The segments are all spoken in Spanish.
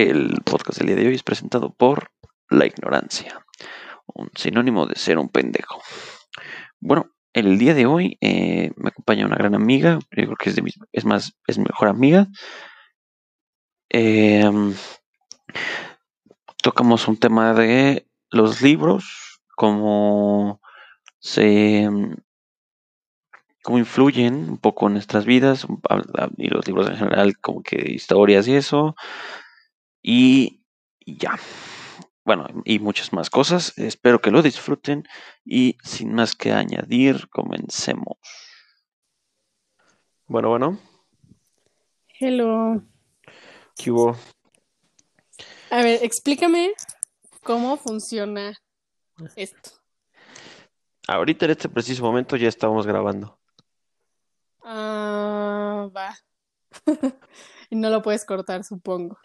El podcast del día de hoy es presentado por La Ignorancia, un sinónimo de ser un pendejo. Bueno, el día de hoy eh, me acompaña una gran amiga, yo creo que es, de es más, es mi mejor amiga. Em, tocamos un tema de los libros, cómo se cómo influyen un poco en nuestras vidas y los libros en general, como que historias y eso. Y ya. Bueno, y muchas más cosas. Espero que lo disfruten y sin más que añadir, comencemos. Bueno, bueno. Hello. ¿Qué hubo? A ver, explícame cómo funciona esto. Ahorita en este preciso momento ya estamos grabando. Ah, va. y no lo puedes cortar, supongo.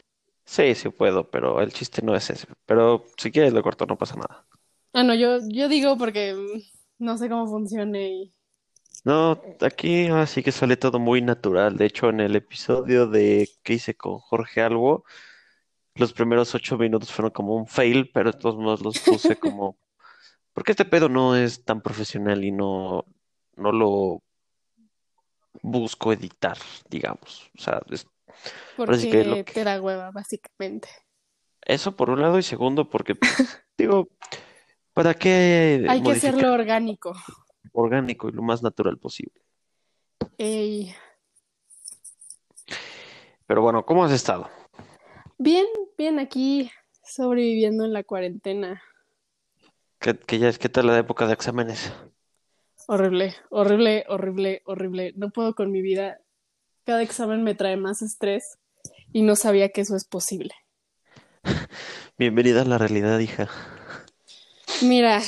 Sí, sí puedo, pero el chiste no es ese. Pero si quieres lo corto, no pasa nada. Ah, no, yo, yo digo porque mm, no sé cómo funcione y... No, aquí así que sale todo muy natural. De hecho, en el episodio de que hice con Jorge Albo, los primeros ocho minutos fueron como un fail, pero de todos modos los puse como... Porque este pedo no es tan profesional y no, no lo busco editar, digamos. O sea, es porque te da hueva, básicamente. Eso por un lado, y segundo, porque, digo, ¿para qué Hay que hacerlo orgánico. Orgánico y lo más natural posible. Pero bueno, ¿cómo has estado? Bien, bien, aquí sobreviviendo en la cuarentena. ¿Qué, qué ya es, ¿Qué tal la época de exámenes? Horrible, horrible, horrible, horrible. No puedo con mi vida. Cada examen me trae más estrés y no sabía que eso es posible. Bienvenida a la realidad, hija. Mira,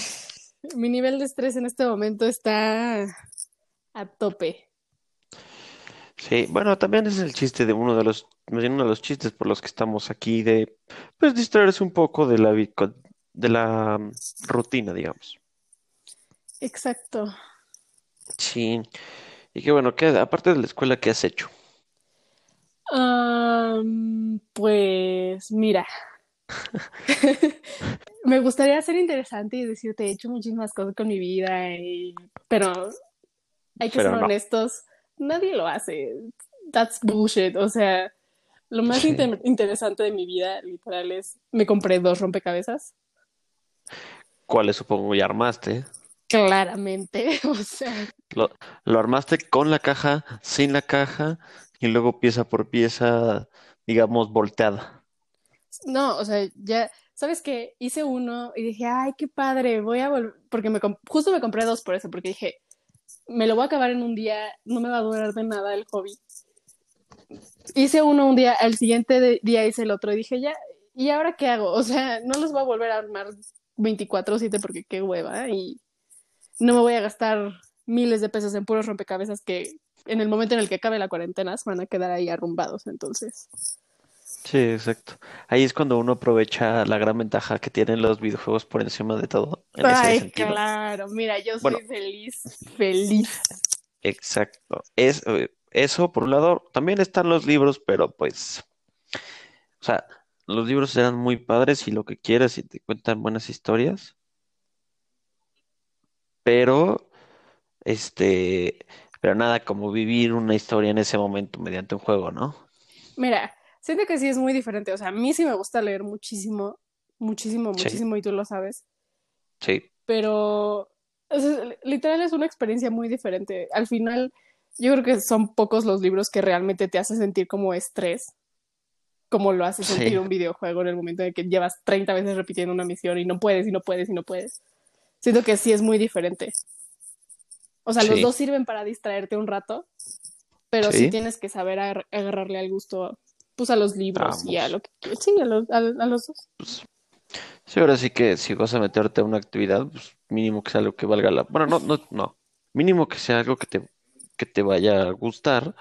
mi nivel de estrés en este momento está a tope. Sí, bueno, también es el chiste de uno de los, uno de los chistes por los que estamos aquí, de pues distraerse un poco de la, de la mm, rutina, digamos. Exacto. Sí. Y qué bueno, ¿qué, aparte de la escuela, ¿qué has hecho? pues mira, me gustaría ser interesante y decirte, he hecho muchísimas cosas con mi vida, pero hay que ser honestos, nadie lo hace. That's bullshit. O sea, lo más interesante de mi vida, literal, es me compré dos rompecabezas. ¿Cuáles supongo ya armaste? Claramente, o sea. Lo, lo armaste con la caja, sin la caja, y luego pieza por pieza, digamos, volteada. No, o sea, ya, ¿sabes qué? Hice uno y dije, ay, qué padre, voy a volver, porque me justo me compré dos por eso, porque dije, me lo voy a acabar en un día, no me va a durar de nada el hobby. Hice uno un día, al siguiente día hice el otro y dije, ya, ¿y ahora qué hago? O sea, no los voy a volver a armar 24/7 porque qué hueva y no me voy a gastar miles de pesos en puros rompecabezas que en el momento en el que acabe la cuarentena van a quedar ahí arrumbados, entonces. Sí, exacto. Ahí es cuando uno aprovecha la gran ventaja que tienen los videojuegos por encima de todo. Ay, claro, mira, yo soy feliz, feliz. Exacto. Es, eh, eso, por un lado, también están los libros, pero pues, o sea, los libros eran muy padres y lo que quieras y te cuentan buenas historias, pero, este, pero nada como vivir una historia en ese momento mediante un juego, ¿no? Mira, siento que sí es muy diferente. O sea, a mí sí me gusta leer muchísimo, muchísimo, muchísimo, y tú lo sabes. Sí. Pero, literal es una experiencia muy diferente. Al final, yo creo que son pocos los libros que realmente te hacen sentir como estrés, como lo hace sentir un videojuego en el momento en que llevas 30 veces repitiendo una misión y no puedes, y no puedes, y no puedes. Siento que sí es muy diferente. O sea, los dos sirven para distraerte un rato, pero sí, tienes que saber agarrarle al gusto, pues a los libros y a lo que Sí, a, los dos. Pues, sí, ahora sí que si vas a meterte a una actividad, pues mínimo que sea algo que valga la... Bueno, no, no, no. Mínimo que sea algo que te, que te vaya a gustar,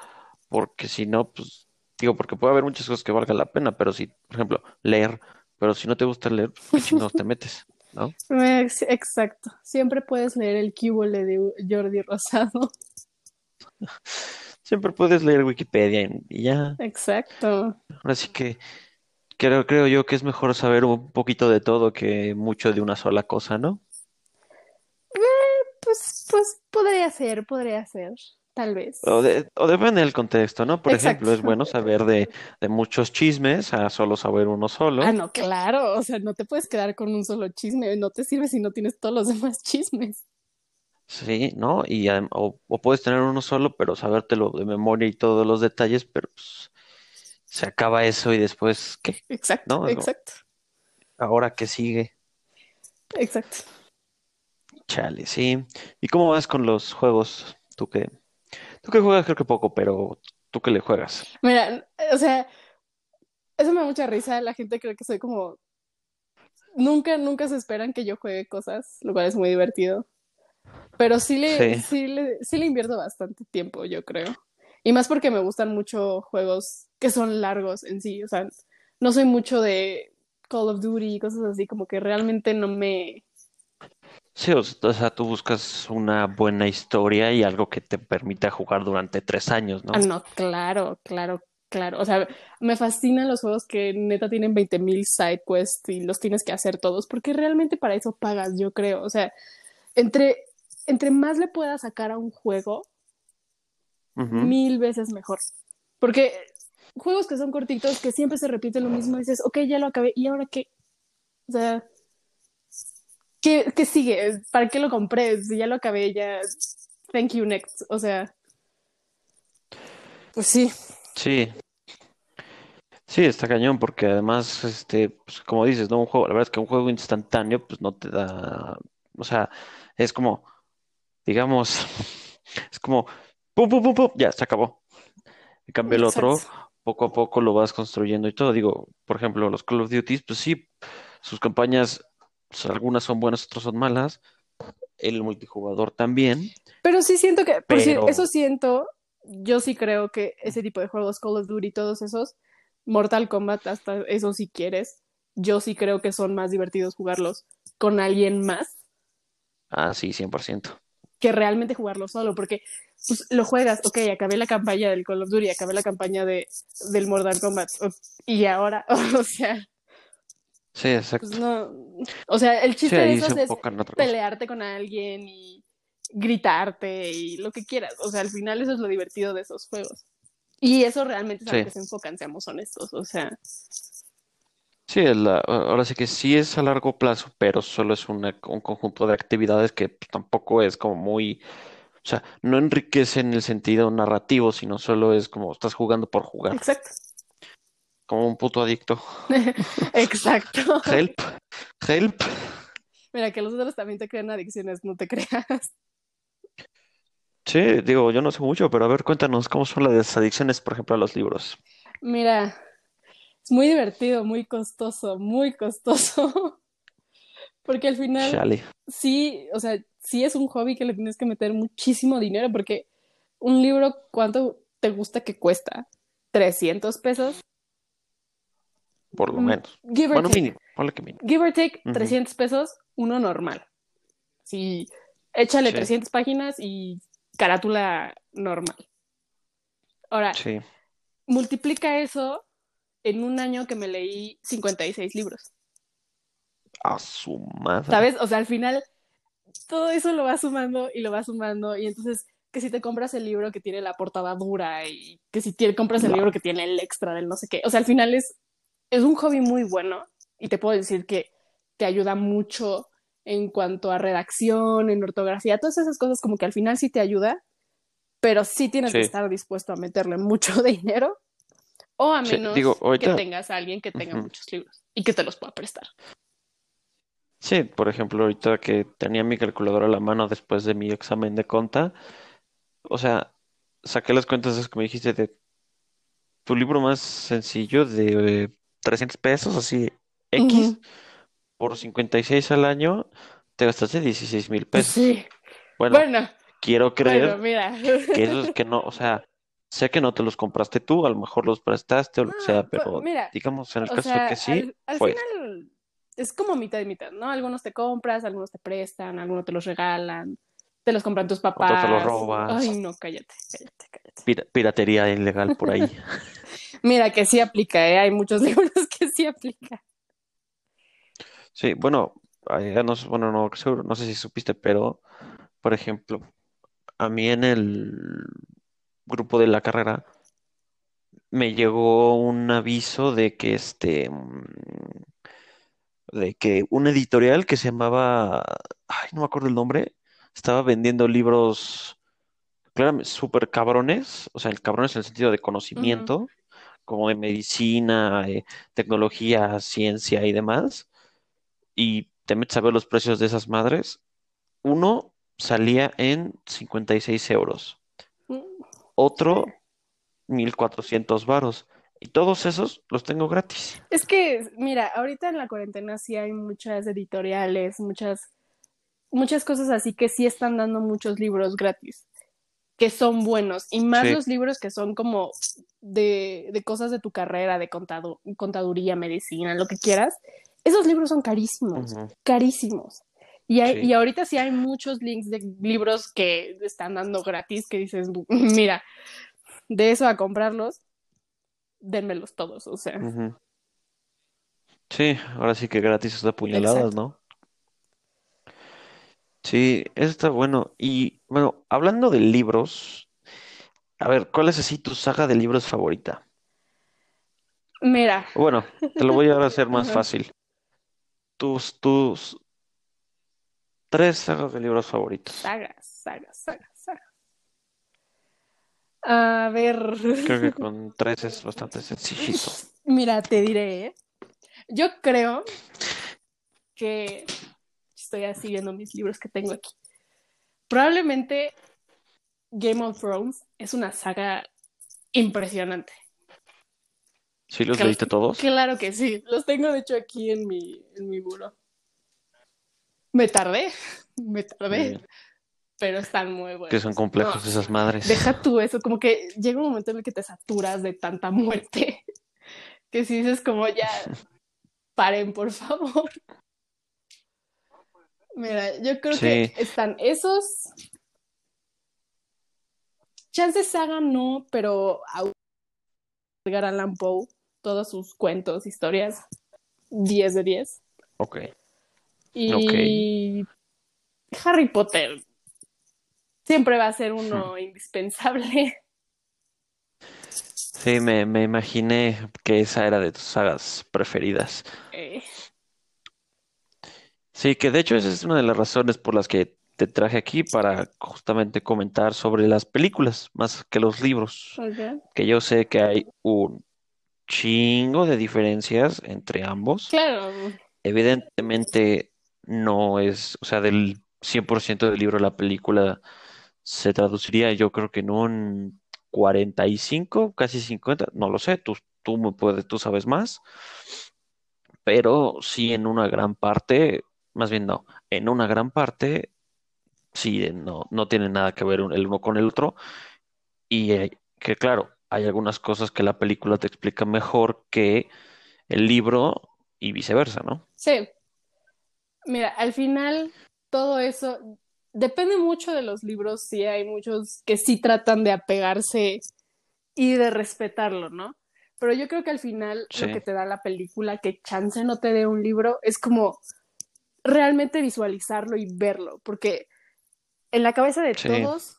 porque si no, pues, digo, porque puede haber muchas cosas que valgan la pena, pero si, por ejemplo, leer, pero si no te gusta leer, pues no te metes? ¿No? Exacto. Siempre puedes leer el Cubole de Jordi Rosado. Siempre puedes leer Wikipedia y ya. Exacto. Así que creo, creo yo que es mejor saber un poquito de todo que mucho de una sola cosa, ¿no? Pues, pues podría ser, podría ser, tal vez. O, de- o depende del contexto, ¿no? Por Exacto. ejemplo, es bueno saber de, de muchos chismes a solo saber uno Ah, solo. no, claro, o sea, no te puedes quedar con un solo chisme, no te sirve si no tienes todos los demás chismes. Sí, ¿no? Y o, o puedes tener uno solo, pero sabértelo de memoria y todos los detalles, pero pues, se acaba eso y después, ¿qué? Exacto, exacto, ahora qué sigue. exacto. Chale, sí. ¿Y cómo vas con los juegos? Tú que, tú que juegas creo que poco, pero tú que le juegas. Mira, o sea, eso me da mucha risa, la gente cree que soy como, nunca, nunca se esperan que yo juegue cosas, lo cual es muy divertido. Pero sí le, Sí, sí le, sí le invierto bastante tiempo, yo creo. Y más porque me gustan mucho juegos que son largos en sí. O sea, no soy mucho de Call of Duty y cosas así, como que realmente no me... sí, o sea, tú buscas una buena historia y algo que te permita jugar durante tres años, Ah, ¿no? no, claro, claro, claro. O sea, me fascinan los juegos que neta tienen 20.000 side quests y los tienes que hacer todos, porque realmente para eso pagas, yo creo. O sea, entre, entre más le puedas sacar a un juego, mil veces mejor. Porque juegos que son cortitos, que siempre se repite lo mismo, dices, ok, ya lo acabé, ¿y ahora qué? O sea, ¿qué, qué sigue? ¿Para qué lo compré? Si ya lo acabé, ya, thank you, next. O sea, pues sí, Sí, sí, está cañón porque además, este, pues, como dices, ¿no? Un juego, la verdad es que un juego instantáneo, pues no te da, o sea, es como, digamos, es como, pum, pum, pum, pum, ya, se acabó. En cambio, el otro, poco a poco lo vas construyendo y todo. Digo, por ejemplo, los Call of Duty, pues sí, sus campañas, pues, algunas son buenas, otras son malas. El multijugador también, Pero sí siento que, por si eso siento, yo sí creo que ese tipo de juegos, Call of Duty, todos esos, Mortal Kombat, hasta eso si quieres, yo sí creo que son más divertidos jugarlos con alguien más ah, sí, 100%. que realmente jugarlo solo, porque pues, lo juegas, ok, acabé la campaña del Call of Duty, acabé la campaña de, del Mortal Kombat, y ahora, o sea, Sí, pues exacto. no, o sea, el Sí, chiste de esos es pelearte con alguien y gritarte y lo que quieras, o sea, al final eso es lo divertido de esos juegos. Y eso realmente es a lo que se enfocan, seamos honestos, o sea, Sí, la- ahora sí que sí es a largo plazo, pero solo es una- un conjunto de actividades que pues, tampoco es como muy, o sea, no enriquece en el sentido narrativo, sino solo es como estás jugando por jugar, exacto, como un puto adicto. exacto. Help, help. Mira, que los otros también te crean adicciones, no te creas. Sí, digo, yo no sé mucho, pero a ver, cuéntanos cómo son las adicciones, por ejemplo, a los libros. Mira, es muy divertido, muy costoso, muy costoso. Porque al final, Chale. sí, o sea, sí es un hobby que le tienes que meter muchísimo dinero, porque un libro, ¿cuánto te gusta que cuesta? ¿300 pesos? Por lo Mm, menos. Give or Bueno, take. mínimo, ponle que mínimo. Give or take, Ujú. 300 pesos, uno normal. Sí, échale Sí, 300 páginas y carátula normal. Ahora, sí. multiplica eso en un año que me leí 56 libros. A su madre. ¿Sabes? O sea, al final todo eso lo vas sumando y lo vas sumando y entonces que si te compras el libro que tiene la portada dura y que si te compras el No. libro que tiene el extra del no sé qué, o sea, al final es, es un hobby muy bueno y te puedo decir que te ayuda mucho en cuanto a redacción, en ortografía, todas esas cosas como que al final sí te ayuda, pero sí tienes que estar dispuesto a meterle mucho dinero o a Sí, menos digo, que tengas a alguien que tenga muchos libros y que te los pueda prestar. Sí, por ejemplo, ahorita que tenía mi calculadora a la mano después de mi examen de conta, o sea, saqué las cuentas que me dijiste de tu libro más sencillo de 300 pesos, así X, Ujú. por 56 al año, te gastaste 16 mil pesos. sí. Bueno, Bueno, quiero bueno, creer mira. que eso es que no, o sea, sé que no te los compraste tú, a lo mejor los prestaste o lo que sea, No, pues, pero mira, digamos en el caso sea, que sí, al, final es como mitad y mitad, ¿no? Algunos te compras, algunos te prestan, algunos te los regalan, te los compran tus Otro te lo papás. robas. Ay, no, cállate, cállate, cállate. Pira- piratería ilegal por ahí. Mira, que sí aplica, ¿eh? Hay muchos libros que sí aplica. Sí, bueno, no, sé- bueno, no, seguro, no sé si supiste, pero, por ejemplo, a mí en el grupo de la carrera me llegó un aviso de que este, mm, de que un editorial que se llamaba, ay, no me acuerdo el nombre, estaba vendiendo libros, claro, súper cabrones, o sea, el cabrones en el sentido de conocimiento, como de medicina, eh, tecnología, ciencia y demás, y te metes a ver los precios de esas madres, uno salía en 56 euros, Mm, otro 1400 varos, y todos esos los tengo gratis. Es que, mira, ahorita en la cuarentena sí hay muchas editoriales, muchas, muchas cosas así que sí están dando muchos libros gratis, que son buenos, y más Sí, los libros que son como de, de cosas de tu carrera, de contado, contaduría, medicina, lo que quieras. Esos libros son carísimos, carísimos. Y, hay, y ahorita sí hay muchos links de libros que están dando gratis que dices, mira, de eso a comprarlos, dénmelos todos, o sea. Sí, ahora sí que gratis es apuñaladas, exacto. ¿no? Sí, eso está bueno. Y bueno, hablando de libros, a ver, ¿cuál es así tu saga de libros favorita? Mira, Bueno, te lo voy a hacer más Ajá. fácil. Tus, tus tres sagas de libros favoritos. sagas, sagas, sagas, sagas. A ver, Creo que con tres es bastante sencillito. mira, te diré, ¿eh? Yo creo que estoy así viendo mis libros que tengo aquí. Probablemente Game of Thrones es una saga impresionante. ¿Sí los Cl- leíste todos? claro que sí, los tengo de hecho aquí en mi, en mi muro. Me tardé, me tardé, pero están muy Que son buenos. No, complejos esas madres. deja tú eso, como que llega un momento en el que te saturas de tanta muerte, que si dices como ya, paren por favor. Mira, yo creo que están esos, Chance Saga no, pero Edgar Allan Poe, todos sus cuentos, historias, 10 de 10. ok. Y Harry Potter siempre va a ser Hmm. uno indispensable. Sí, me, me imaginé que esa era de tus sagas preferidas. Eh, Sí, que de hecho esa es una de las razones por las que te traje aquí para justamente comentar sobre las películas más que los libros, okay. que yo sé que hay un chingo de diferencias entre ambos. Claro, Evidentemente no es, o sea, del 100% del libro la película se traduciría yo creo que en un 45, casi 50, no lo sé, tú, tú me puedes, tú sabes más, pero sí en una gran parte, más bien no, en una gran parte sí, no, no tiene nada que ver el uno con el otro y eh, que claro, hay algunas cosas que la película te explica mejor que el libro y viceversa, ¿no? sí. Mira, al final todo eso depende mucho de los libros. Sí, hay muchos que sí tratan de apegarse y de respetarlo, ¿no? Pero yo creo que al final lo que te da la película, que chance no te dé un libro, es como realmente visualizarlo y verlo, porque en la cabeza de sí, todos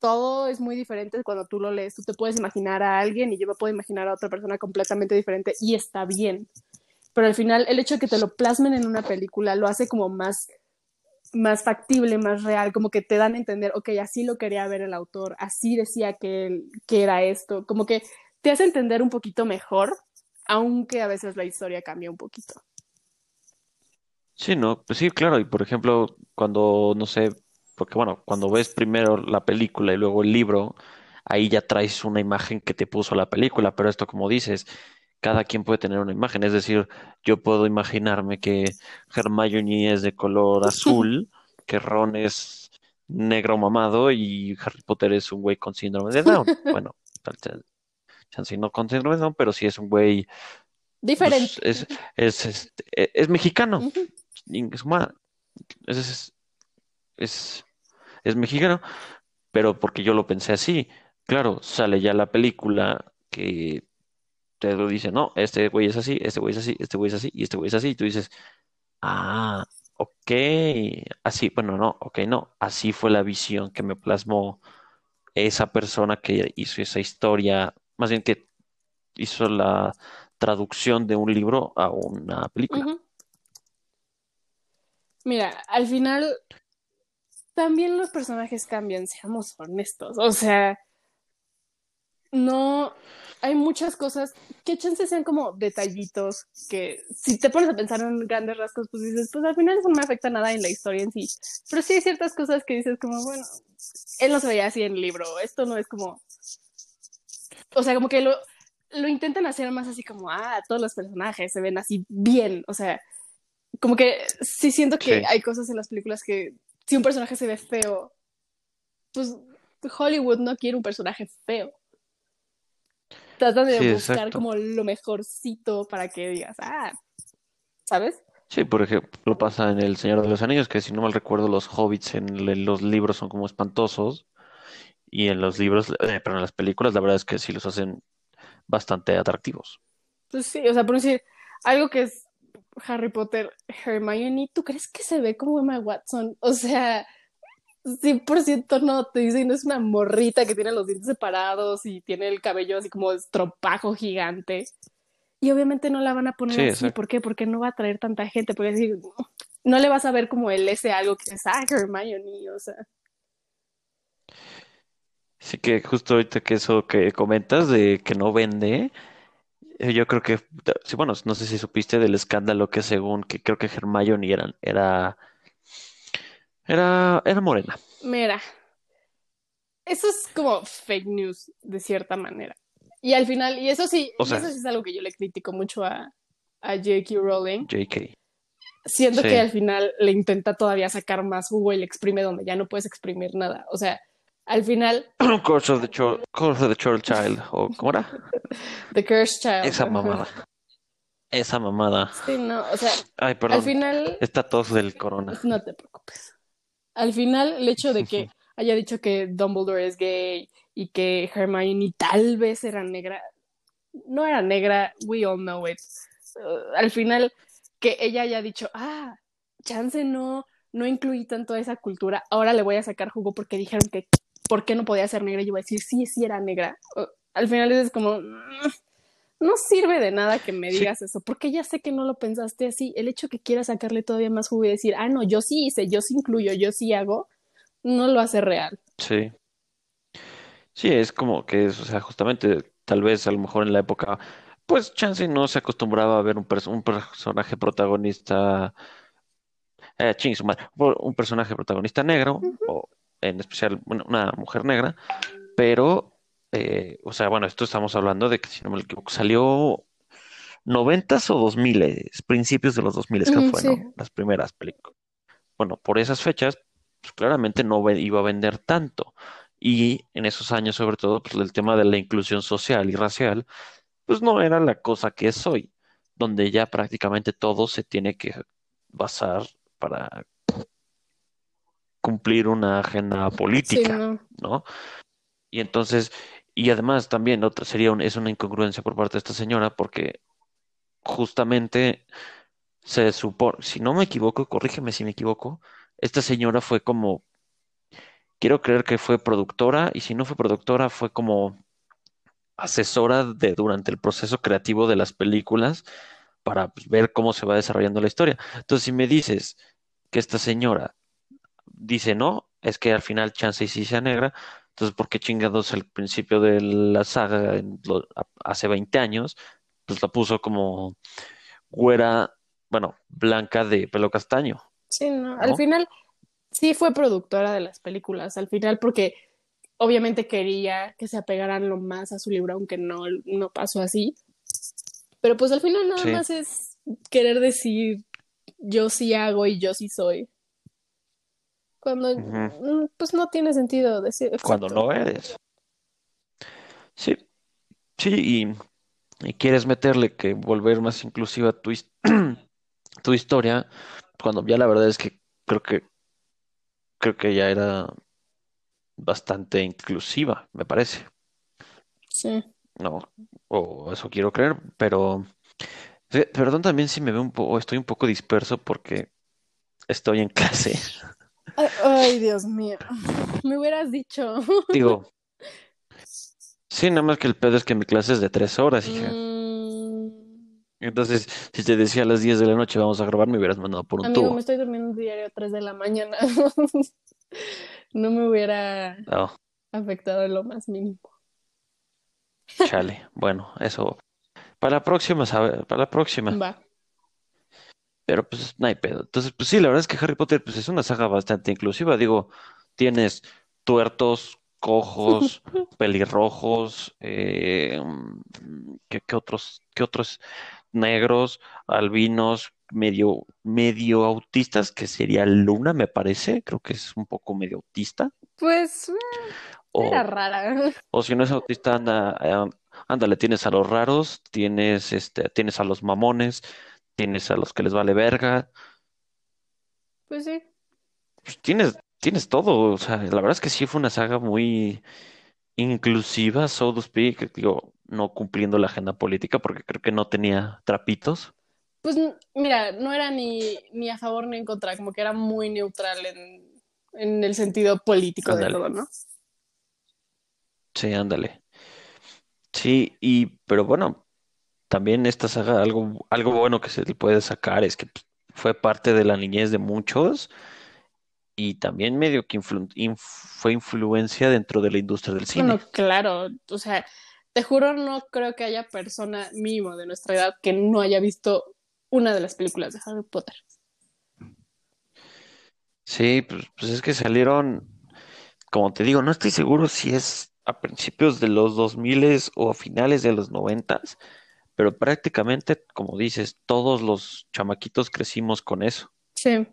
todo es muy diferente cuando tú lo lees. Tú te puedes imaginar a alguien y yo me puedo imaginar a otra persona completamente diferente y está bien. Pero al final el hecho de que te lo plasmen en una película lo hace como más, más factible, más real, como que te dan a entender, ok, así lo quería ver el autor, así decía que, él, que era esto, como que te hace entender un poquito mejor, aunque a veces la historia cambia un poquito. Sí, no, pues sí, claro, y por ejemplo, cuando, no sé, porque bueno, cuando ves primero la película y luego el libro, ahí ya traes una imagen que te puso la película, pero esto como dices, cada quien puede tener una imagen, es decir, yo puedo imaginarme que Hermione es de color azul, que Ron es negro mamado y Harry Potter es un güey con síndrome de Down. Bueno, tal chance no con síndrome de Down, pero sí es un güey, pues Diferente. es, es, este, e- es mexicano. Uh -huh. Es, es, es, es mexicano, pero porque yo lo pensé así. Claro, sale ya la película que te lo dice, no, este güey es así, este güey es así, este güey es así y este güey es así. Y tú dices, ah, ok, así, bueno, no, ok, no, así fue la visión que me plasmó esa persona que hizo esa historia, más bien que hizo la traducción de un libro a una película. Mira, al final también los personajes cambian, seamos honestos. O sea, no hay muchas cosas que chance sean como detallitos que si te pones a pensar en grandes rasgos, pues dices, pues al final eso no me afecta nada en la historia en sí. Pero sí hay ciertas cosas que dices como, bueno, él no se veía así en el libro, esto no es como... O sea, como que lo, lo intentan hacer más así como, ah, todos los personajes se ven así bien, o sea, como que sí siento que Sí. hay cosas en las películas que si un personaje se ve feo, pues Hollywood no quiere un personaje feo. Tratan de Sí, buscar exacto. como lo mejorcito para que digas, ah, ¿sabes? Sí, por ejemplo, pasa en El Señor de los Anillos, que si no mal recuerdo, los hobbits en los libros son como espantosos, y en los libros, eh, pero en las películas, la verdad es que sí los hacen bastante atractivos. Pues sí, o sea, por decir, algo que es Harry Potter, Hermione, ¿tú crees que se ve como Emma Watson? O sea, 100% no, te dicen, es una morrita que tiene los dientes separados y tiene el cabello así como estropajo gigante. Y obviamente no la van a poner Sí, así, exacto. ¿por qué? Porque no va a traer tanta gente, porque así, no le vas a ver como el ese algo que es, ah, Hermione, o sea. Sí que justo ahorita que eso que comentas de que no vende, yo creo que, sí, bueno, no sé si supiste del escándalo que según que creo que Hermione era, era, era, era morena. Mira, eso es como fake news de cierta manera. Y al final, y eso sí, O y sea- eso sí es algo que yo le critico mucho a, a J.K. Rowling. JK. Siento Sí. que al final le intenta todavía sacar más jugo y le exprime donde ya no puedes exprimir nada. O sea, al final, Curse of the Chor- Curse of the Choral Child, o ¿cómo era? The Cursed Child. Esa mamada. Esa mamada. Sí, no, o sea, Ay, al perdón. final, Está tos del corona. no te preocupes. Al final, el hecho de que haya dicho que Dumbledore es gay y que Hermione tal vez era negra, no era negra, we all know it. Uh, al final, que ella haya dicho, ah, chance no, no incluí tanto esa cultura, ahora le voy a sacar jugo porque dijeron que, ¿por qué no podía ser negra? Y yo voy a decir, sí, sí era negra. Uh, al final es como, mm, no sirve de nada que me Sí. digas eso, porque ya sé que no lo pensaste así. El hecho que quieras sacarle todavía más jugo y decir, ah, no, yo sí hice, yo sí incluyo, yo sí hago, no lo hace real. Sí. Sí, es como que, es, o sea, justamente, tal vez a lo mejor en la época, pues Chance no se acostumbraba a ver un, un personaje protagonista, eh, ching, su madre, un un personaje protagonista negro, o en especial bueno, una mujer negra, pero, eh, o sea, bueno, esto estamos hablando de que, si no me equivoco, salió noventas o dos miles, principios de los dos miles, Ujú, fue, sí. ¿no? Las primeras películas. Bueno, por esas fechas, pues claramente no iba a vender tanto. Y en esos años, sobre todo, pues el tema de la inclusión social y racial, pues no era la cosa que es hoy, donde ya prácticamente todo se tiene que basar para cumplir una agenda Sí, política, no. ¿no? Y entonces, y además también otra sería un- es una incongruencia por parte de esta señora, porque justamente se supone, si no me equivoco, corrígeme si me equivoco, esta señora fue como, quiero creer que fue productora, y si no fue productora, fue como asesora de durante el proceso creativo de las películas para pues, ver cómo se va desarrollando la historia. Entonces, si me dices que esta señora dice no, es que al final chance y sí sea negra, entonces ¿por qué chingados al principio de la saga en lo- a- hace 20 años, pues la puso como güera, bueno, blanca de pelo castaño, Sí, no. Al final, sí fue productora de las películas, al final, porque obviamente quería que se apegaran lo más a su libro, aunque no, no pasó así. Pero pues al final nada Sí. más es querer decir yo sí hago y yo sí soy. Cuando mm, pues no tiene sentido decir Cuando no eres. Sí, sí, y, y quieres meterle que volver más inclusiva tu, his- tu historia, cuando ya la verdad es que creo que creo que ya era bastante inclusiva, me parece. Sí. No, o eso quiero creer, pero perdón también si me veo un poco, estoy un poco disperso porque estoy en clase. Ay, ay, Dios mío. Me hubieras dicho. Digo, sí, nada más que el pedo es que mi clase es de tres horas, hija. Mm, Entonces, si te decía a las 10 de la noche vamos a grabar, me hubieras mandado por un amigo, me estoy durmiendo diario a 3 de la mañana. No me hubiera No, afectado en lo más mínimo. chale. Bueno, eso. Para la próxima. Para la próxima. Va. Pero pues no hay pedo. Entonces, pues sí, la verdad es que Harry Potter pues, es una saga bastante inclusiva. Digo, tienes tuertos, cojos, pelirrojos, eh, mm, ¿qué, qué otros, qué otros negros, albinos, medio, medio autistas, que sería Luna, me parece. Creo que es un poco medio autista. Pues eh, era rara. o si no es autista, anda, eh, ándale, tienes a los raros, tienes este, tienes a los mamones, tienes a los que les vale verga. Pues sí. pues, tienes, tienes todo. O sea, la verdad es que sí fue una saga muy inclusiva, so to speak. Digo, no cumpliendo la agenda política porque creo que no tenía trapitos. Pues n- mira, no era ni, ni a favor ni en contra, como que era muy neutral en, en el sentido político de Ándale. todo, ¿no? Sí, ándale. Sí, y, pero bueno, también esta saga, algo, algo bueno que se le puede sacar es que fue parte de la niñez de muchos y también medio que influ- inf- fue influencia dentro de la industria del Bueno, cine. claro, o sea, te juro, no creo que haya persona mínimo de nuestra edad que no haya visto una de las películas de Harry Potter. Sí, pues, pues es que salieron. Como te digo, no estoy seguro si es a principios de los 2000 o a finales de los 90, pero prácticamente, como dices, todos los chamaquitos crecimos con eso. Sí.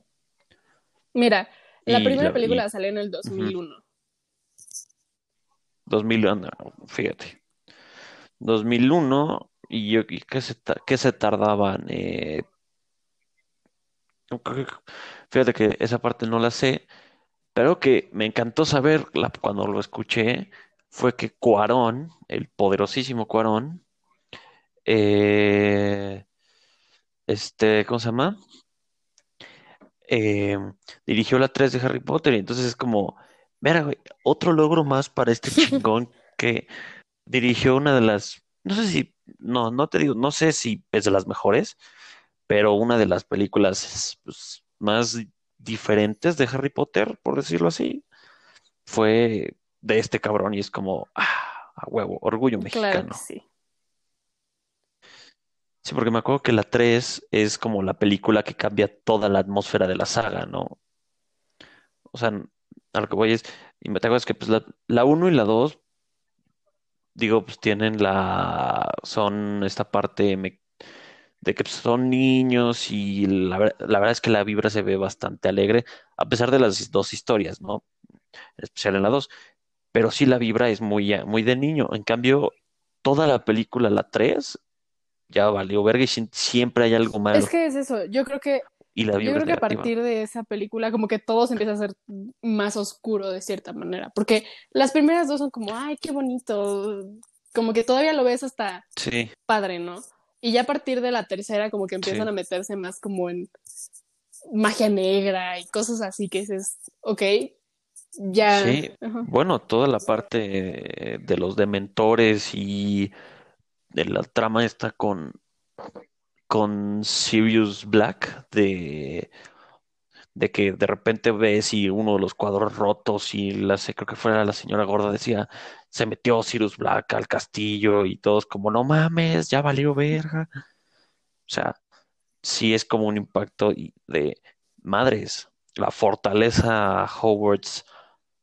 Mira, la Y, primera la, película y salió en el ujú, 2001. 2000, anda, fíjate, 2001, y yo, y ¿qué se, qué se tardaban? Eh, fíjate que esa parte no la sé, pero que me encantó saber la- cuando lo escuché, fue que Cuarón, el poderosísimo Cuarón, eh, este, ¿cómo se llama? Eh, dirigió la 3 de Harry Potter y entonces es como, mira, güey, otro logro más para este chingón que dirigió una de las, no sé si, no, no te digo, no sé si es de las mejores, pero una de las películas pues, más diferentes de Harry Potter, por decirlo así, fue de este cabrón y es como, ah, a huevo, orgullo Claro que mexicano. sí. Sí, porque me acuerdo que la 3 es como la película que cambia toda la atmósfera de la saga, ¿no? O sea, a lo que voy es, y me acuerdo es que pues la, la 1 y la 2, digo, pues tienen la, son esta parte de que pues, son niños y la, la verdad es que la vibra se ve bastante alegre, a pesar de las dos historias, ¿no? En especial en la 2, pero sí la vibra es muy, muy de niño. En cambio, toda la película, la 3 ya valió verga y si- siempre hay algo Es malo que es eso, yo creo que y la Yo creo es que a partir de esa película como que todo se empieza a hacer más oscuro de cierta manera, porque las primeras dos son como, ay, qué bonito, como que todavía lo ves hasta Sí, padre, ¿no? Y ya a partir de la tercera como que empiezan sí, a meterse más como en magia negra y cosas así que dices, ok, ya, sí. ajá. Bueno, toda la parte de los dementores y de la trama está con, con Sirius Black, de, de que de repente ves y uno de los cuadros rotos y la, sé- creo que fuera la señora gorda decía, se metió Sirius Black al castillo y todos como, no mames, ya valió verga. O sea, sí es como un impacto de madres. La fortaleza Hogwarts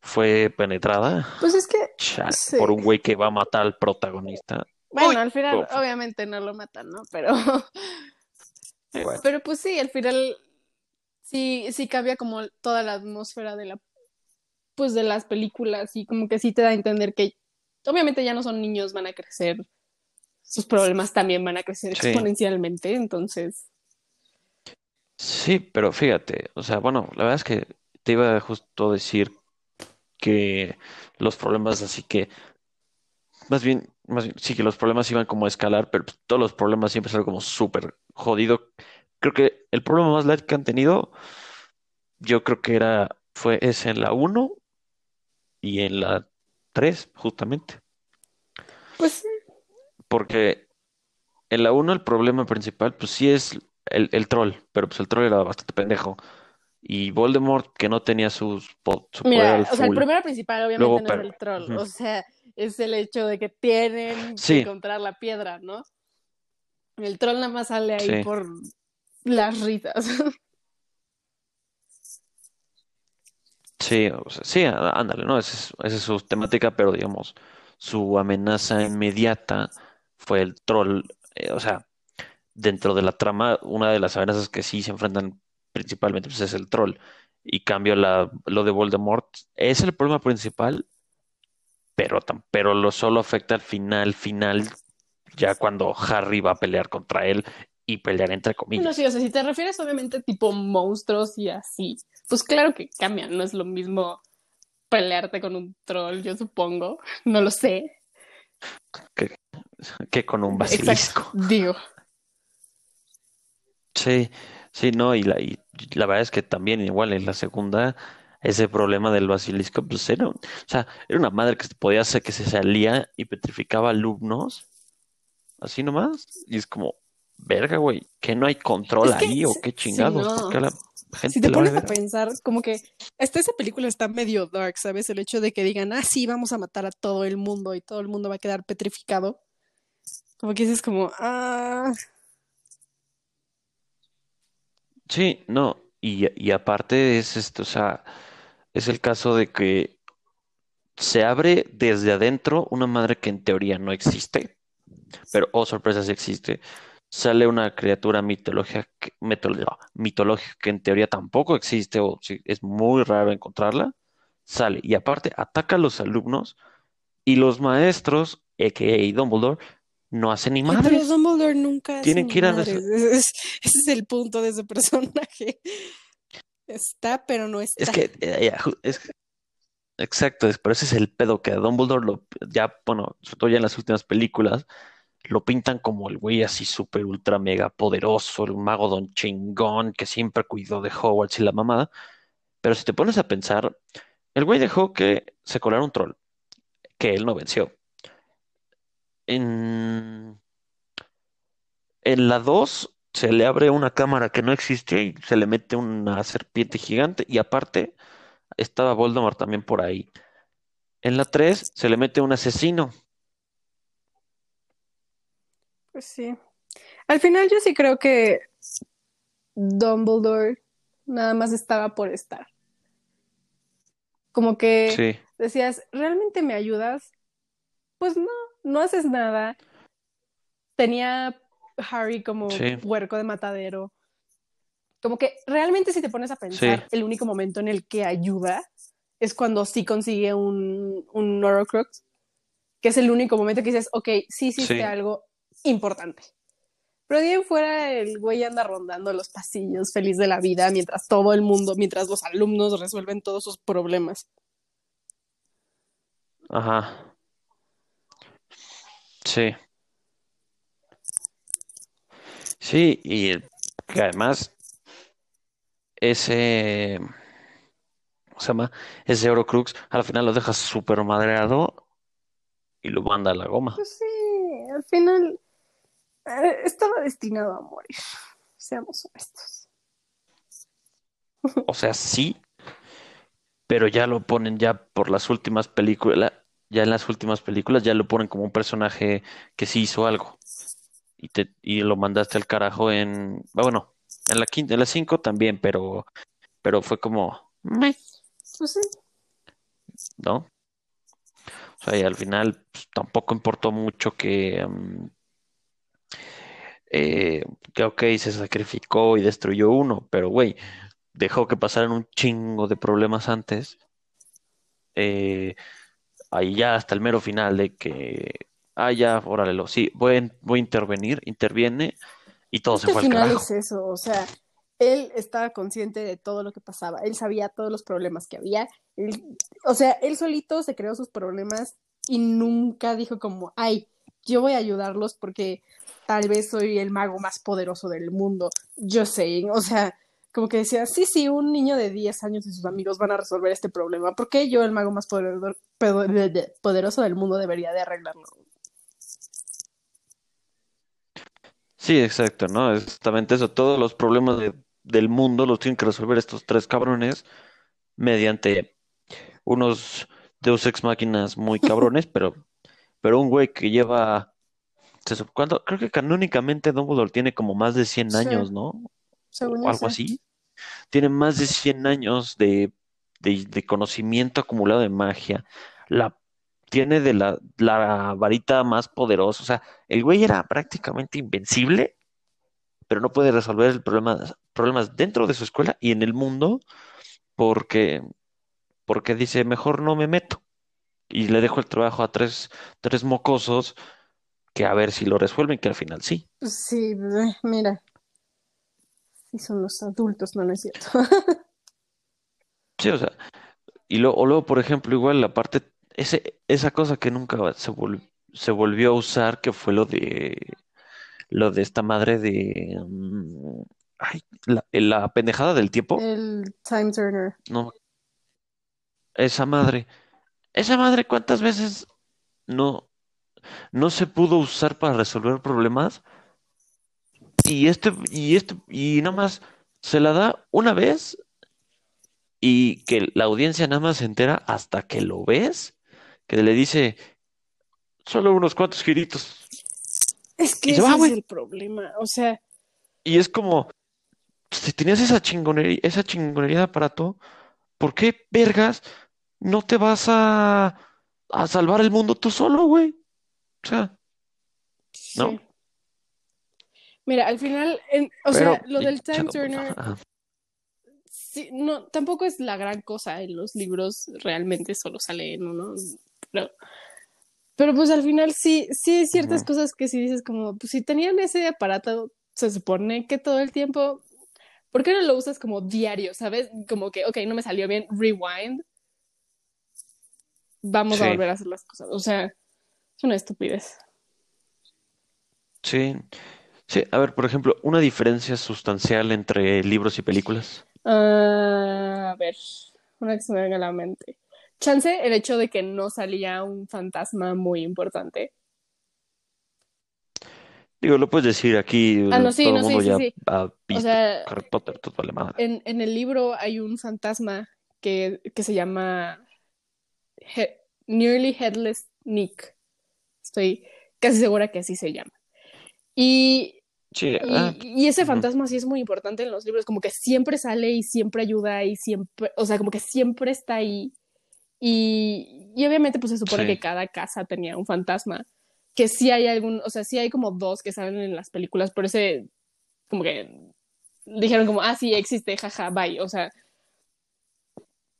fue penetrada Pues es que, chale, sí. por un güey que va a matar al protagonista. Bueno, Uy, al final uf, obviamente no lo matan, ¿no? Pero, bueno, pero pues sí, al final sí, sí cambia como toda la atmósfera de la, pues de las películas y como que sí te da a entender que obviamente ya no son niños, van a crecer, sus problemas también van a crecer sí, exponencialmente, entonces, sí, pero fíjate, o sea, bueno, la verdad es que te iba justo a decir que los problemas, así que, más bien, más sí que los problemas iban como a escalar, pero pues, todos los problemas siempre son como súper jodido. Creo que el problema más light que han tenido, yo creo que era, fue ese en la uno y en la 3 justamente. Pues. Porque en la uno el problema principal, pues sí es el, el troll, pero pues el troll era bastante pendejo. Y Voldemort, que no tenía sus, su poder Mira, o sea, el primero principal obviamente Luego, no pero- es el troll, o sea, es el hecho de que tienen Sí. que encontrar la piedra, ¿no? El troll nada más sale ahí Sí. por las risas. Sí, o sea, sí, ándale, ¿no? Esa es, esa es su temática, pero digamos, su amenaza inmediata fue el troll. eh, o sea, dentro de la trama, una de las amenazas que sí se enfrentan principalmente pues, es el troll. Y cambio la, lo de Voldemort es el problema principal, pero, pero lo solo afecta al final, final, ya cuando Harry va a pelear contra él y pelear entre Bueno, comillas. sí, o sea, si te refieres obviamente tipo monstruos y así, pues claro que cambian, no es lo mismo pelearte con un troll, yo supongo, no lo sé. Que con un basilisco. Exacto, digo. Sí, sí, no, y la, y la verdad es que también igual en la segunda, ese problema del basilisco, pues era, o sea, era una madre que se podía hacer que se salía y petrificaba alumnos, así nomás, y es como, verga, güey, que no hay control Es que ahí o qué chingados, no. porque a la gente Si te pones a verga. pensar, como que hasta esa película está medio dark, ¿sabes? El hecho de que digan, ah, sí, vamos a matar a todo el mundo y todo el mundo va a quedar petrificado. Como que dices como, ah, Sí, no, y, y aparte es esto, o sea, es el caso de que se abre desde adentro una madre que en teoría no existe. Pero, oh sorpresa, sí existe. Sale una criatura mitológica mitológica que en teoría tampoco existe o sí, es muy raro encontrarla. Sale y aparte ataca a los alumnos y los maestros, a.k.a. Dumbledore, no hacen ni ay, pero. Dumbledore nunca hace Tienen ni que ir a madres. res- Es- es- ese es el punto de ese personaje. Está, pero no está. Es que, eh, es, exacto, es- pero ese es el pedo que a Dumbledore lo, ya, bueno, sobre todo ya en las últimas películas, lo pintan como el güey así súper ultra mega poderoso, el mago don chingón que siempre cuidó de Hogwarts y la mamada. Pero si te pones a pensar, el güey dejó que se colara un troll, que él no venció. En, en la 2 se le abre una cámara que no existía y se le mete una serpiente gigante y aparte estaba Voldemort también por ahí. En la 3 se le mete un asesino. Pues sí. Al final yo sí creo que Dumbledore nada más estaba por estar. Como que Sí, decías, ¿realmente me ayudas? Pues no, no haces nada. Tenía Harry como Sí. puerco de matadero. Como que realmente si te pones a pensar, Sí. el único momento en el que ayuda es cuando sí consigue un, un que es el único momento que dices, ok, sí hiciste Sí. algo importante. Pero de ahí en fuera el güey anda rondando los pasillos feliz de la vida mientras todo el mundo, mientras los alumnos resuelven todos sus problemas. ajá. Sí. Sí, y el- que además ese, ¿cómo se llama? Ese Horcrux al final lo deja súper madreado y lo manda a la goma. Pues sí, al final eh, estaba destinado a morir, seamos honestos. O sea, sí, pero ya lo ponen ya por las últimas películas, ya en las últimas películas ya lo ponen como un personaje que sí hizo algo y te y lo mandaste al carajo en, ah, bueno, en la quinta, en la cinco también, pero pero fue como, Pues sí, ¿no? O sea, y al final pues, tampoco importó mucho que mm, eh, que ok, se sacrificó y destruyó uno, pero güey, dejó que pasaran un chingo de problemas antes. Eh, ahí ya hasta el mero final de que, ah, ya, órale, lo, sí, voy voy a intervenir, interviene y todo se que fue al al final carajo. es eso, o sea, él estaba consciente de todo lo que pasaba, él sabía todos los problemas que había, él- o sea, él solito se creó sus problemas y nunca dijo como, ay, yo voy a ayudarlos porque tal vez soy el mago más poderoso del mundo. Yo sé, o sea, como que decía, sí, sí, un niño de 10 años y sus amigos van a resolver este problema. ¿Por qué yo, el mago más poderoso, poderoso del mundo, debería de arreglarlo? Sí, exacto, ¿no? Exactamente eso. Todos los problemas de- del mundo los tienen que resolver estos tres cabrones mediante unos Deus Ex Máquinas muy cabrones, pero, pero un güey que lleva, ¿cuánto? Creo que canónicamente Dumbledore tiene como más de 100 Sí, años, ¿no? según O algo sé. así. Tiene más de 100 años de, de, de conocimiento acumulado de magia. La, tiene de la, la varita más poderosa. O sea, el güey era prácticamente invencible, pero no puede resolver el problema, problemas dentro de su escuela y en el mundo porque, porque dice, mejor no me meto. Y le dejo el trabajo a tres, tres mocosos que a ver si lo resuelven, que al final sí. Sí, mira, sí son los adultos, no, no es cierto. Sí, o sea, y luego, o luego, por ejemplo, igual la parte, ese, esa cosa que nunca se vol- se volvió a usar, que fue lo de lo de esta madre de mm, ay, la, la pendejada del tiempo, El Time Turner. no, esa madre, esa madre, ¿cuántas veces no, no se pudo usar para resolver problemas? Y este, y este, y nada más se la da una vez y que la audiencia nada más se entera hasta que lo ves, que le dice solo unos cuantos giritos. Es que ese va, es el problema. O sea, Y es como, si tenías esa chingonería, esa chingonería de aparato, ¿por qué vergas no te vas a, a salvar el mundo tú solo, güey? O sea, ¿no? Mira, al final, en- o Pero, sea, lo del Time Turner, sí, no, tampoco es la gran cosa en los libros, realmente solo sale en uno, pero, pero pues al final sí, sí hay ciertas cosas que sí dices como, pues si tenían ese aparato, se supone que todo el tiempo, ¿por qué no lo usas como diario, sabes? Como que, ok, no me salió bien, rewind, vamos a volver a hacer las cosas, o sea, es una estupidez. Sí, sí, a ver, por ejemplo, una diferencia sustancial entre libros y películas. Ah, a ver, una que se me venga a la mente. Chance el hecho de que no salía un fantasma muy importante. Digo, lo puedes decir aquí, Ah, no, sí, todo no, sí, mundo sí, ya sí. ha O sea, Harry Potter, todo vale madre. en, en el libro hay un fantasma que, que se llama He- Nearly Headless Nick. Estoy casi segura que así se llama. Y, Sí, y, ah, y ese ujú. fantasma sí es muy importante en los libros, como que siempre sale y siempre ayuda y siempre, o sea, como que siempre está ahí. Y, y obviamente pues se supone Sí. que cada casa tenía un fantasma, que sí hay algún, o sea, sí hay como dos que salen en las películas, pero ese como que dijeron como, ah, sí, existe, jaja, bye, o sea,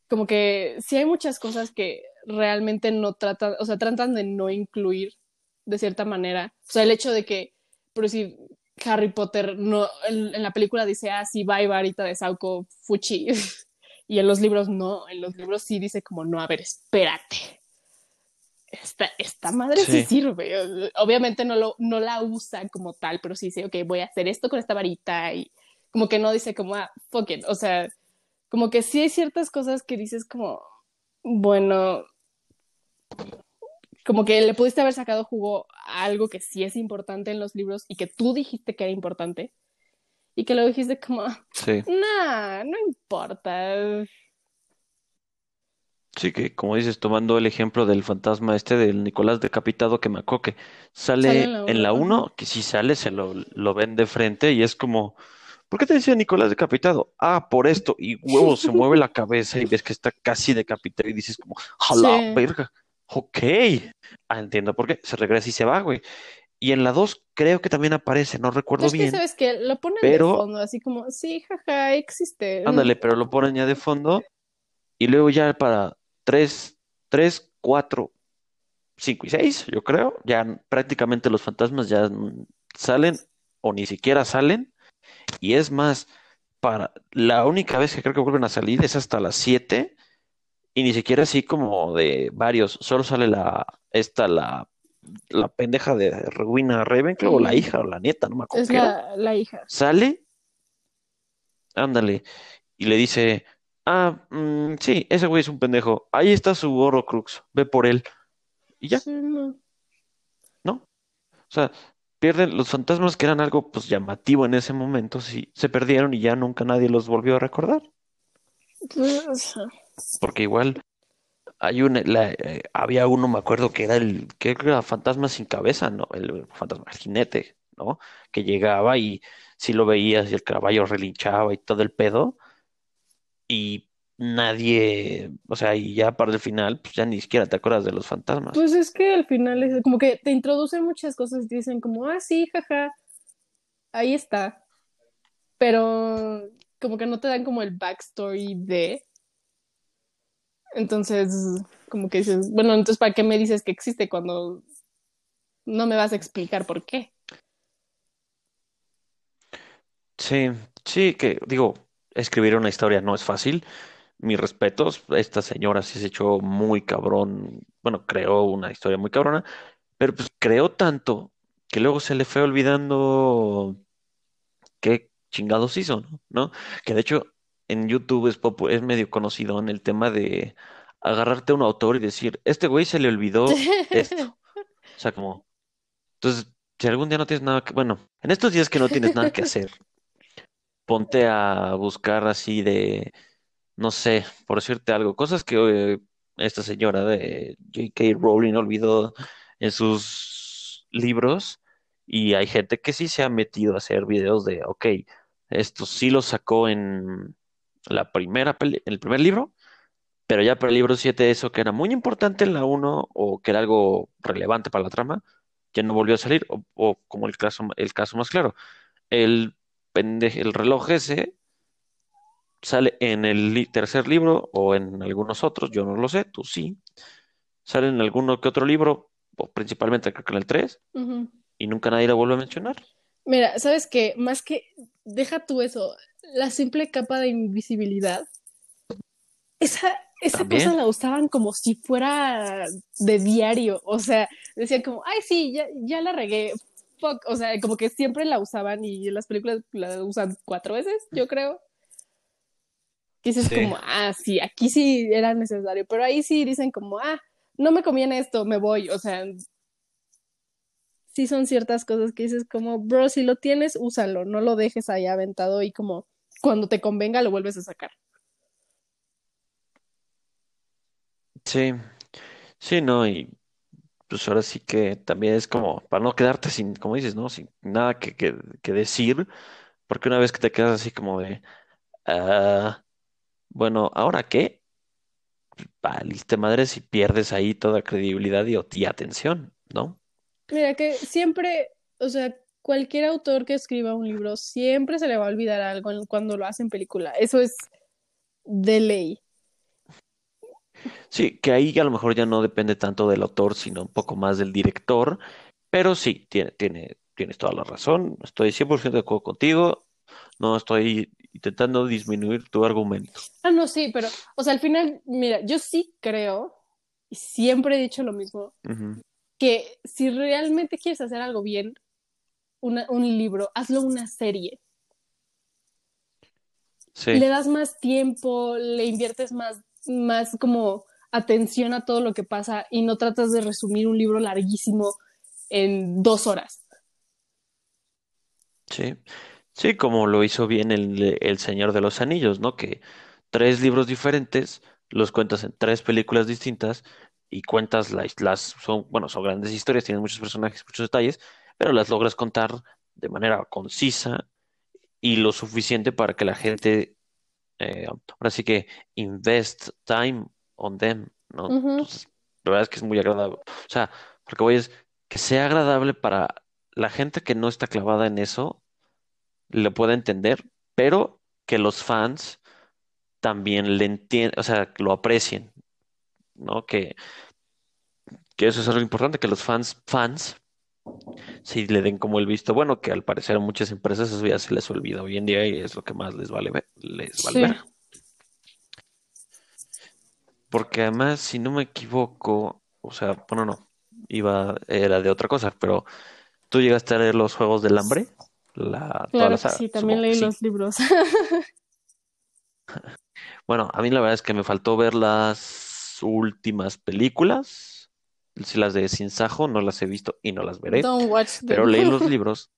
como que sí hay muchas cosas que realmente no tratan, o sea, tratan de no incluir de cierta manera, o sea, el hecho de que, por decir, Harry Potter no, en, en la película dice, ah, sí, bye, varita de Sauco, fuchi, y en los libros no, en los libros sí dice como, no, a ver, espérate. Esta, esta madre sí. Sí. sirve. Obviamente no, lo, no la usa como tal, pero sí dice, ok, voy a hacer esto con esta varita y como que no dice como, ah, fuck it. O sea, como que sí hay ciertas cosas que dices como, bueno, como que le pudiste haber sacado jugo algo que sí es importante en los libros y que tú dijiste que era importante y que lo dijiste como, Sí, nah, no importa. sí que como dices, tomando el ejemplo del fantasma este del Nicolás decapitado que me acuerdo que sale Sale en la en la uno, 1, que si sale se lo, lo ven de frente y es como, ¿por qué te decía Nicolás decapitado? Ah, por esto, y huevo, se mueve la cabeza y ves que está casi decapitado y dices como, ¡a la Sí. verga! Ok, ah, entiendo por qué, se regresa y se va, güey. Y en la 2 creo que también aparece, no recuerdo Es que, bien, ¿sabes que Lo ponen pero- de fondo, así como, sí, jaja, existe. ándale, pero lo ponen ya de fondo y luego ya para 3, 3, 4, 5 y 6, yo creo, ya prácticamente los fantasmas ya salen o ni siquiera salen. Y es más, para la única vez que creo que vuelven a salir es hasta las 7 y ni siquiera así como de varios, solo sale la, esta, la la pendeja de Rowena Ravenclaw, o la hija, o la nieta, no me acuerdo. Es la, la hija. Sale, ándale, y le dice, ah, mm, sí, ese güey es un pendejo, ahí está su Horrocrux, ve por él. Y ya, Sí, no. ¿no? O sea, pierden los fantasmas que eran algo pues llamativo en ese momento, sí, se perdieron y ya nunca nadie los volvió a recordar. Pues, Porque igual hay un, eh, había uno, me acuerdo que era el, que era fantasma sin cabeza, ¿no? El fantasma, el jinete, ¿no? Que llegaba y si lo veías y el caballo relinchaba y todo el pedo, y nadie, o sea, y ya para el final, pues ya ni siquiera te acuerdas de los fantasmas. Pues es que al final es como que te introducen muchas cosas y te dicen como, ah, sí, jaja, ahí está. Pero como que no te dan como el backstory de. Entonces, como que dices, bueno, entonces ¿para qué me dices que existe cuando no me vas a explicar por qué? Sí, sí, que digo, escribir una historia no es fácil. Mis respetos, esta señora sí se echó muy cabrón, bueno, creó una historia muy cabrona, pero pues creó tanto que luego se le fue olvidando qué chingados hizo, ¿no? ¿No? Que de hecho en YouTube es, popu- es medio conocido en el tema de agarrarte a un autor y decir, este güey se le olvidó esto. O sea, como, entonces, si algún día no tienes nada que, bueno, en estos días que no tienes nada que hacer, ponte a buscar así de, no sé, por decirte algo, cosas que eh, esta señora de J.K. Rowling olvidó en sus libros y hay gente que sí se ha metido a hacer videos de, ok, esto sí lo sacó en la primera peli- el primer libro, pero ya para el libro 7 eso que era muy importante en la uno o que era algo relevante para la trama, ya no volvió a salir, o, o como el caso, el caso más claro, el, el reloj ese sale en el tercer libro o en algunos otros, yo no lo sé, tú sí, sale en alguno que otro libro, o principalmente creo que en el 3, Ujú. y nunca nadie lo vuelve a mencionar. Mira, ¿sabes qué? Más que, deja tú eso, la simple capa de invisibilidad, esa, esa También. cosa la usaban como si fuera de diario, o sea, decían como, ay, sí, ya, ya la regué, fuck, o sea, como que siempre la usaban y en las películas la usan cuatro veces, yo creo. Que dices Sí. como, ah, sí, aquí sí era necesario, pero ahí sí dicen como, ah, no me conviene esto, me voy, o sea, sí son ciertas cosas que dices como, bro, si lo tienes, úsalo, no lo dejes ahí aventado y como cuando te convenga lo vuelves a sacar. Sí, sí, no, y pues ahora sí que también es como para no quedarte sin, como dices, ¿no? Sin nada que, que, que decir, porque una vez que te quedas así como de, ah, bueno, ¿ahora qué? Valiste madre si pierdes ahí toda credibilidad y, y atención, ¿no? Mira que siempre, o sea, cualquier autor que escriba un libro, siempre se le va a olvidar algo cuando lo hace en película. Eso es de ley. Sí, que ahí a lo mejor ya no depende tanto del autor, sino un poco más del director, pero sí, tiene, tiene, tienes toda la razón, estoy 100% de acuerdo contigo, no estoy intentando disminuir tu argumento. Ah, no, sí, pero, o sea, al final, mira, yo sí creo, y siempre he dicho lo mismo, que si realmente quieres hacer algo bien, una- un libro, hazlo una serie. Sí, Le das más tiempo, le inviertes más, más como atención a todo lo que pasa y no tratas de resumir un libro larguísimo en dos horas. sí, sí, como lo hizo bien el, el Señor de los Anillos, ¿no? Que tres libros diferentes los cuentas en tres películas distintas y cuentas las, las son, bueno, son grandes historias, tienen muchos personajes, muchos detalles, pero las logras contar de manera concisa y lo suficiente para que la gente, eh, ahora sí que invest time on them, ¿no? Entonces, la verdad es que es muy agradable. O sea, porque voy es que sea agradable para la gente que no está clavada en eso, le pueda entender, pero que los fans también le entiendan, o sea, que lo aprecien, ¿no? Que, que eso es algo importante, que los fans, fans, sí le den como el visto bueno, que al parecer a muchas empresas eso ya se les olvida hoy en día y es lo que más les vale ver, les vale Sí. ver. Porque además, si no me equivoco, o sea, bueno, no, iba, era de otra cosa, pero ¿tú llegaste a leer los Juegos del Hambre? La, Claro la que saga, sí, también leí sí. los libros. Bueno, a mí la verdad es que me faltó ver las últimas películas. Si las de Sin Sajo no las he visto y no las veré, pero leí los libros.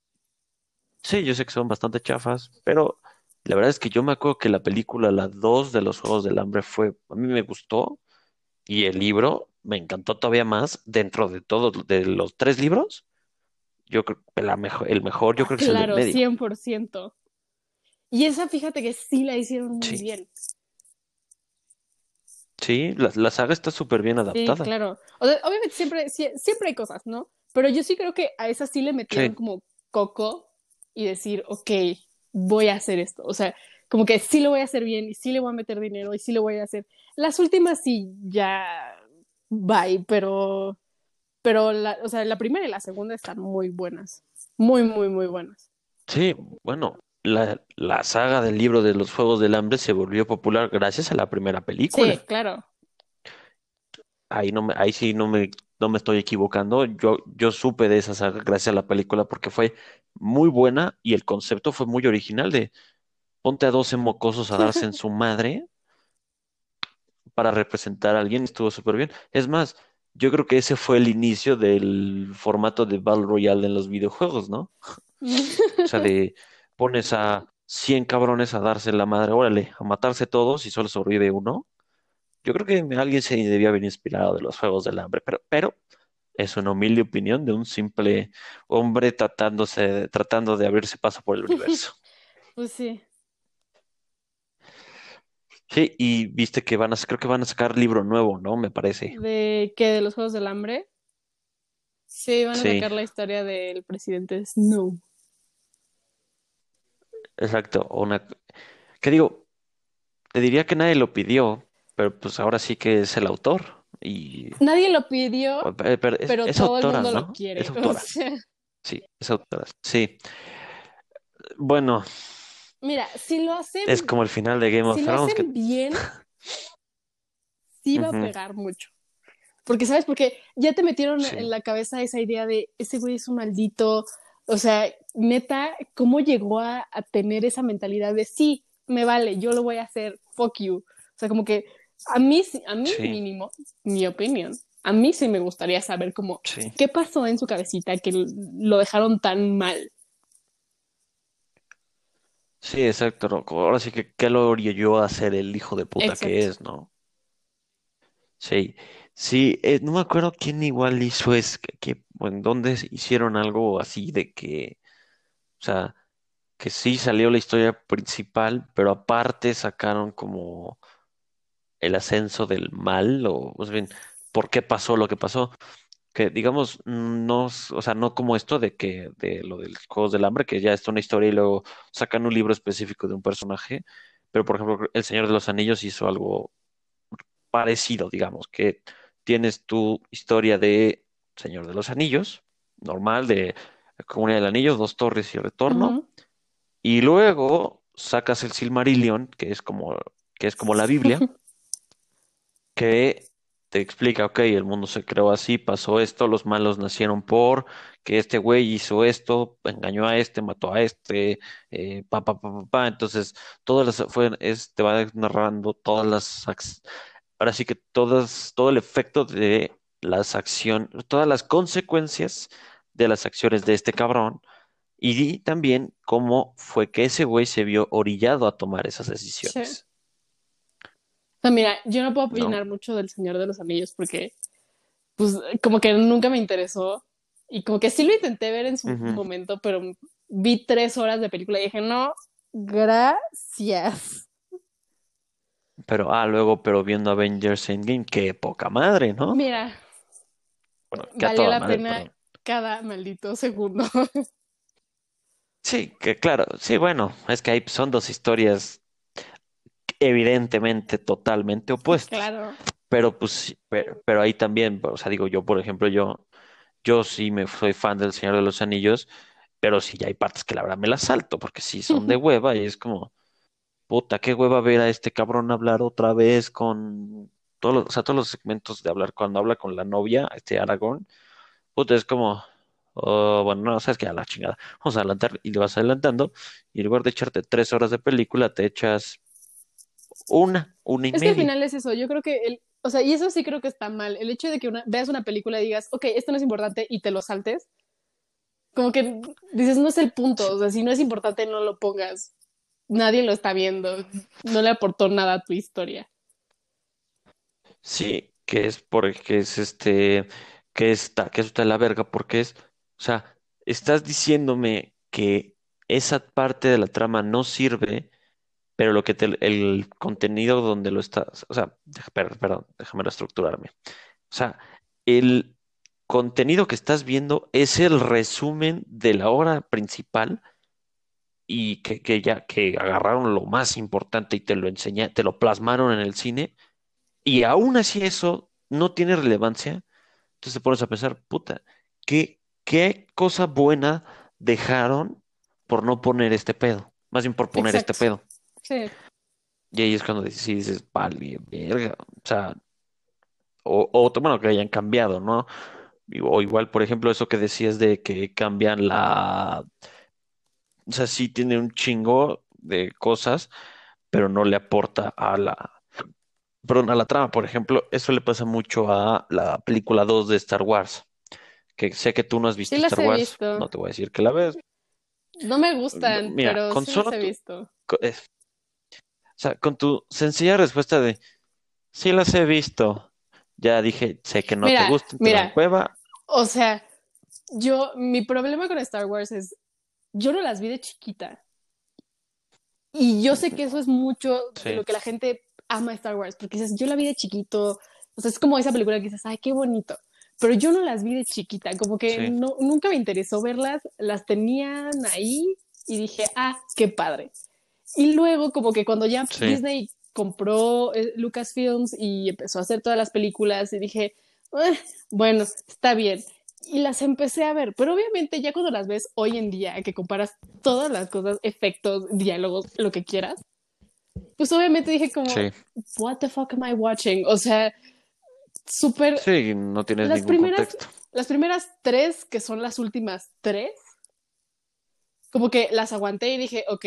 Sí, yo sé que son bastante chafas, pero la verdad es que yo me acuerdo que la película, la 2 de los Juegos del Hambre fue, a mí me gustó y el libro me encantó todavía más dentro de todos, de los tres libros. Yo creo que la mejor, el mejor yo creo que es el del claro, medio. 100%. Y esa, fíjate que sí la hicieron muy Sí. bien. Sí, la, la saga está súper bien Sí, adaptada. claro. O sea, obviamente siempre, sie- siempre hay cosas, ¿no? Pero yo sí creo que a esa sí le metieron Sí. como coco y decir, ok, voy a hacer esto. O sea, como que sí lo voy a hacer bien y sí le voy a meter dinero y sí lo voy a hacer. Las últimas sí ya bye, pero, pero la, o sea, la primera y la segunda están muy buenas. Muy, muy, muy buenas. Sí, bueno, la, la saga del libro de los Juegos del Hambre se volvió popular gracias a la primera película. Sí, claro. Ahí no me, ahí sí no me, no me estoy equivocando. Yo, yo supe de esa saga gracias a la película porque fue muy buena y el concepto fue muy original de ponte a 12 mocosos a darse en su madre para representar a alguien. Estuvo súper bien. Es más, yo creo que ese fue el inicio del formato de Battle Royale en los videojuegos, ¿no? O sea, de pones a 100 cabrones a darse la madre, órale, a matarse todos y solo sobrevive uno. Yo creo que alguien se debía haber inspirado de los Juegos del Hambre, pero, pero es una humilde opinión de un simple hombre tratándose, tratando de abrirse paso por el universo. Pues sí. Sí, y viste que van a, creo que van a sacar libro nuevo, ¿no? Me parece. ¿De qué? ¿De los Juegos del Hambre? Sí, van a Sí. sacar la historia del presidente Snow. Exacto. Una, que digo, te diría que nadie lo pidió, pero pues ahora sí que es el autor. Y Nadie lo pidió, pero es, pero es todo el mundo lo ¿no? quiere. Es O autora. sea, Sí, es autora. Sí. Bueno, mira, si lo hacen, es como el final de Game of si lo Thrones, que hacen bien, sí va a pegar mucho. Porque, ¿sabes? Porque ya te metieron Sí. en la cabeza esa idea de ese güey es un maldito. O sea, neta, ¿cómo llegó a, a tener esa mentalidad de sí, me vale, yo lo voy a hacer, fuck you? O sea, como que a mí, a mí Sí. mínimo, mi opinión, a mí sí me gustaría saber cómo, sí. qué pasó en su cabecita que lo dejaron tan mal. Sí, exacto. ¿no? Ahora sí que qué lo orilló a ser el hijo de puta que es, ¿no? Sí, sí, eh, no me acuerdo quién igual hizo es que, en dónde hicieron algo así de que, o sea, que sí salió la historia principal, pero aparte sacaron como el ascenso del mal, o más bien, por qué pasó lo que pasó. Que digamos, no, o sea, no como esto de que, de lo de los Juegos del Hambre, que ya está una historia y luego sacan un libro específico de un personaje, pero por ejemplo, El Señor de los Anillos hizo algo parecido, digamos, que tienes tu historia de Señor de los Anillos, normal, de Comunidad del Anillo, Dos Torres y Retorno, y luego sacas el Silmarillion, que es como, que es como la Biblia, que te explica, ok, el mundo se creó así, pasó esto, los malos nacieron por que este güey hizo esto, engañó a este, mató a este, eh, pa, pa, pa, pa, pa. Entonces, todas las, fue, es, te va narrando todas las, ahora sí que todas, todo el efecto de las acciones, todas las consecuencias de las acciones de este cabrón. Y también cómo fue que ese güey se vio orillado a tomar esas decisiones. O sea, mira, yo no puedo ¿no? opinar mucho del Señor de los Anillos porque, pues, como que nunca me interesó y como que sí lo intenté ver en su momento, pero vi tres horas de película y dije, no, gracias. Pero, ah, luego, pero viendo Avengers Endgame, qué poca madre, ¿no? Mira, Bueno, que a valió toda la madre, pena perdón. cada maldito segundo. Sí, que claro, sí, bueno, es que ahí son dos historias evidentemente totalmente opuestas. Claro. Pero pues, pero, pero ahí también, o sea, digo yo, por ejemplo, yo, yo sí me soy fan del Señor de los Anillos, pero sí hay partes que la verdad me las salto, porque sí son de hueva y es como, puta, qué hueva ver a este cabrón hablar otra vez con todos los, o sea, todos los segmentos de hablar cuando habla con la novia, este Aragorn, puta, es como, oh, bueno, no, sabes que a la chingada, vamos a adelantar y le vas adelantando y en lugar de echarte tres horas de película, te echas una, una y Es que al final es eso, yo creo que el, o sea, y eso sí creo que está mal, el hecho de que una, veas una película y digas, ok, esto no es importante y te lo saltes, como que dices, no es el punto, o sea, si no es importante no lo pongas, nadie lo está viendo, no le aportó nada a tu historia. Sí, que es porque es este, que está, que eso está la verga, porque es, o sea, estás diciéndome que esa parte de la trama no sirve, pero lo que te, el contenido donde lo estás, o sea, perdón, déjame reestructurarme. O sea, el contenido que estás viendo es el resumen de la obra principal y que, que ya que agarraron lo más importante y te lo enseña, te lo plasmaron en el cine y aún así eso no tiene relevancia, entonces te pones a pensar, puta, ¿qué, qué cosa buena dejaron por no poner este pedo? Más bien por poner este pedo. Sí, Y ahí es cuando dices, sí, dices, vale, verga. O sea, o, o bueno, que hayan cambiado, ¿no? O igual, por ejemplo, eso que decías de que cambian la... O sea, sí tiene un chingo de cosas, pero no le aporta a la... Perdón, a la trama, por ejemplo, eso le pasa mucho a la película 2 de Star Wars, que sé que tú no has visto Sí Star Wars, visto. no te voy a decir que la ves. no me gustan, Mira, pero con sí solo las he visto. eh, o sea, con tu sencilla respuesta de sí las he visto, ya dije, sé que no te gustan, te mira. dan cueva. O sea, yo, mi problema con Star Wars es, yo no las vi de chiquita. Y yo sé que eso es mucho Sí. de lo que la gente ama Star Wars, porque dices, yo la vi de chiquito, o sea, es como esa película que dices, ay, qué bonito. Pero yo no las vi de chiquita, como que Sí. no, nunca me interesó verlas, las tenían ahí y dije, ah, qué padre. Y luego, como que cuando ya Sí. Disney compró eh, Lucasfilms y empezó a hacer todas las películas, y dije, "Eh, bueno, está bien. Y las empecé a ver, pero obviamente ya cuando las ves hoy en día, que comparas todas las cosas, efectos, diálogos, lo que quieras, pues obviamente dije como, Sí, what the fuck am I watching? O sea, súper sí, no tienes Las ningún primeras- contexto. las primeras tres, que son las últimas tres, como que las aguanté y dije, ok,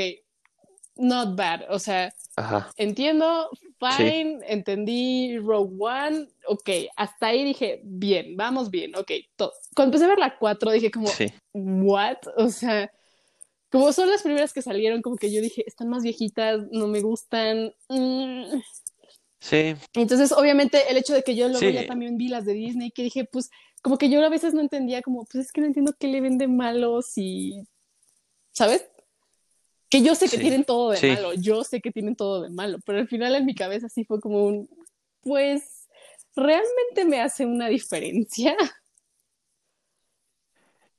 not bad. O sea, Ajá, entiendo, fine, entendí Rogue One, ok, hasta ahí dije, bien, vamos bien, ok. todo. Cuando empecé a ver la cuatro, dije como, sí, what? O sea, como son las primeras que salieron, como que yo dije, están más viejitas, no me gustan. mm. sí, Entonces, obviamente, el hecho de que yo luego Sí. ya también vi las de Disney, que dije, pues, como que yo a veces no entendía, como, pues es que no entiendo qué le venden malos y, ¿sabes? Que yo sé que Sí. tienen todo de malo, yo sé que tienen todo de malo, pero al final en mi cabeza sí fue como un, pues, ¿realmente me hace una diferencia?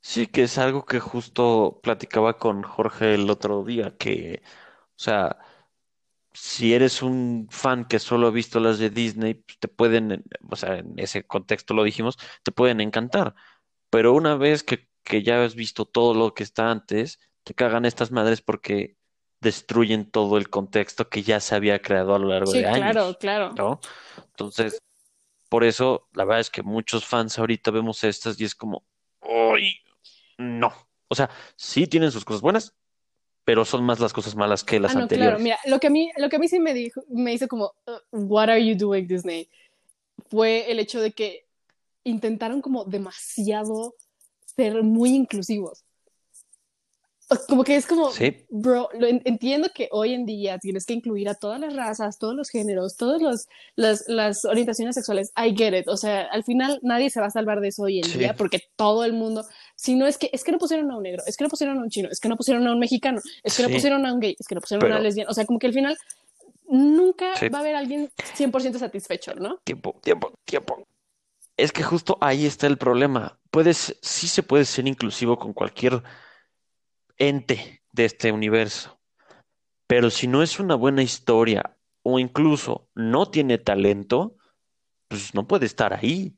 sí que es algo que justo platicaba con Jorge el otro día, que, o sea, si eres un fan que solo ha visto las de Disney, pues, te pueden, o sea, en ese contexto lo dijimos, te pueden encantar. Pero una vez que, que ya has visto todo lo que está antes, te cagan estas madres porque destruyen todo el contexto que ya se había creado a lo largo Sí, de años, claro, claro. ¿no? Entonces, por eso, la verdad es que muchos fans ahorita vemos estas y es como, ¡ay! No. O sea, sí tienen sus cosas buenas, pero son más las cosas malas que las Ah, no, claro, anteriores. mira, lo que a mí, lo que a mí sí me dijo, me hizo como, "Uh, what are you doing, Disney? Fue el hecho de que intentaron como demasiado ser muy inclusivos. Como que es como, Sí, bro, lo en- entiendo que hoy en día tienes que incluir a todas las razas, todos los géneros, todas los, las, las orientaciones sexuales. I get it. O sea, al final nadie se va a salvar de eso hoy en Sí. día porque todo el mundo, si no es que, es que no pusieron a un negro, es que no pusieron a un chino, es que no pusieron a un mexicano, es que no pusieron a un gay, es que no pusieron a una lesbiana. O sea, como que al final nunca va a haber alguien 100% satisfecho, ¿no? tiempo, tiempo, tiempo. Es que justo ahí está el problema. Puedes, sí se puede ser inclusivo con cualquier ente de este universo, pero si no es una buena historia o incluso no tiene talento, pues no puede estar ahí.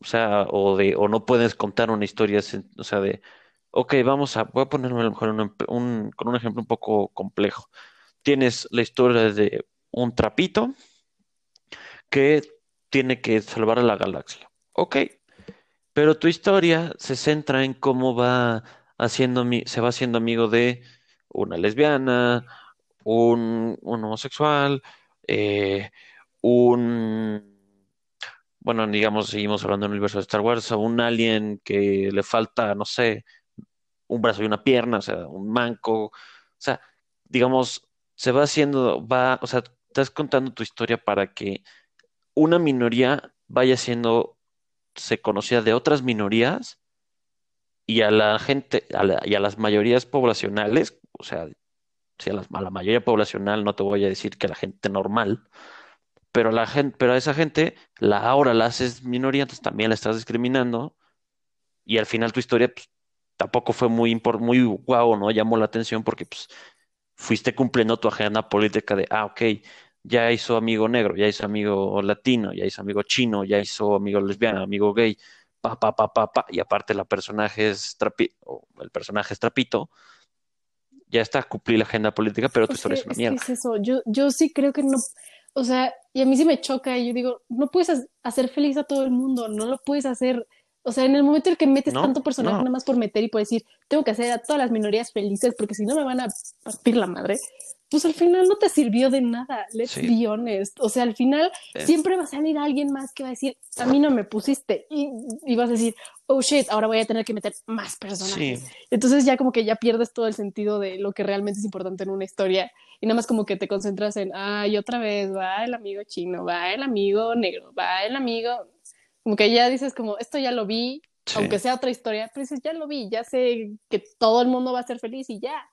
O sea, o de, o no puedes contar una historia, o sea, de, ok, vamos a, voy a ponerme a lo mejor con un ejemplo un poco complejo. Tienes la historia de un trapito que tiene que salvar a la galaxia. Ok, Pero tu historia se centra en cómo va haciendo, se va haciendo amigo de una lesbiana, un, homosexual, eh, un, bueno, digamos, seguimos hablando del universo de Star Wars, a un alien que le falta, no sé, un brazo y una pierna, o sea, un manco, o sea, digamos, se va haciendo, va, o sea, estás contando tu historia para que una minoría vaya siendo se conocida de otras minorías y a la gente y a las mayorías poblacionales, o sea, si a, la mayoría poblacional no te voy a decir que a la gente normal, pero a la gente, pero a esa gente la ahora la haces minoría, entonces también la estás discriminando y al final tu historia pues, tampoco fue muy muy guau, ¿no? Llamó la atención porque pues fuiste cumpliendo tu agenda política de, ah, ok, ya hizo amigo negro, ya hizo amigo latino, ya hizo amigo chino, ya hizo amigo lesbiano, amigo gay, pa, pa, pa, pa, pa, y aparte la personaje es trapito, el personaje es trapito, ya está, cumplí la agenda política, pero tu historia es una mierda. es eso, yo, yo sí creo que no, o sea, y a mí sí me choca, y yo digo, no puedes hacer feliz a todo el mundo, no lo puedes hacer, o sea, en el momento en el que metes tanto personaje nada más por meter y por decir, tengo que hacer a todas las minorías felices porque si no me van a partir la madre, pues al final no te sirvió de nada, let's be honest. O sea, al final siempre va a salir alguien más que va a decir, a mí no me pusiste. Y, vas a decir, oh shit, ahora voy a tener que meter más personajes. Entonces ya como que ya pierdes todo el sentido de lo que realmente es importante en una historia. Y nada más como que te concentras en, ay, otra vez va el amigo chino, va el amigo negro, va el amigo. Como que ya dices como, esto ya lo vi, aunque sea otra historia, pero dices, ya lo vi, ya sé que todo el mundo va a ser feliz y ya.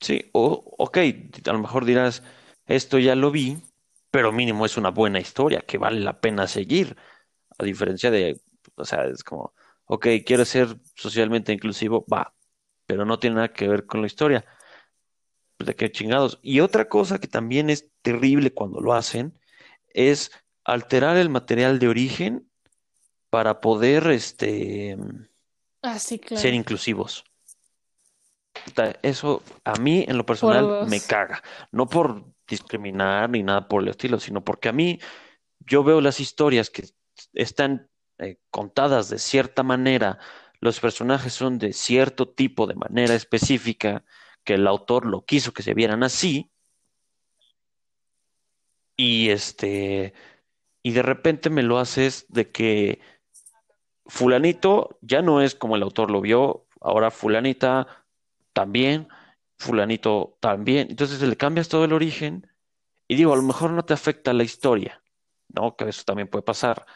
Sí, o, ok, a lo mejor dirás, esto ya lo vi, pero mínimo es una buena historia que vale la pena seguir. A diferencia de, o sea, es como, ok, quiero ser socialmente inclusivo, va, pero no tiene nada que ver con la historia. Pues, de qué chingados. Y otra cosa que también es terrible cuando lo hacen es alterar el material de origen para poder este, ah, ser inclusivos. Eso a mí en lo personal me caga. No por discriminar ni nada por el estilo, sino porque a mí yo veo las historias que están eh, contadas de cierta manera, los personajes son de cierto tipo, de manera específica, que el autor lo quiso que se vieran así, y este, y de repente me lo haces de que fulanito ya no es como el autor lo vio, ahora fulanita también, fulanito también. Entonces le cambias todo el origen y digo, a lo mejor no te afecta la historia, ¿no? Que eso también puede pasar.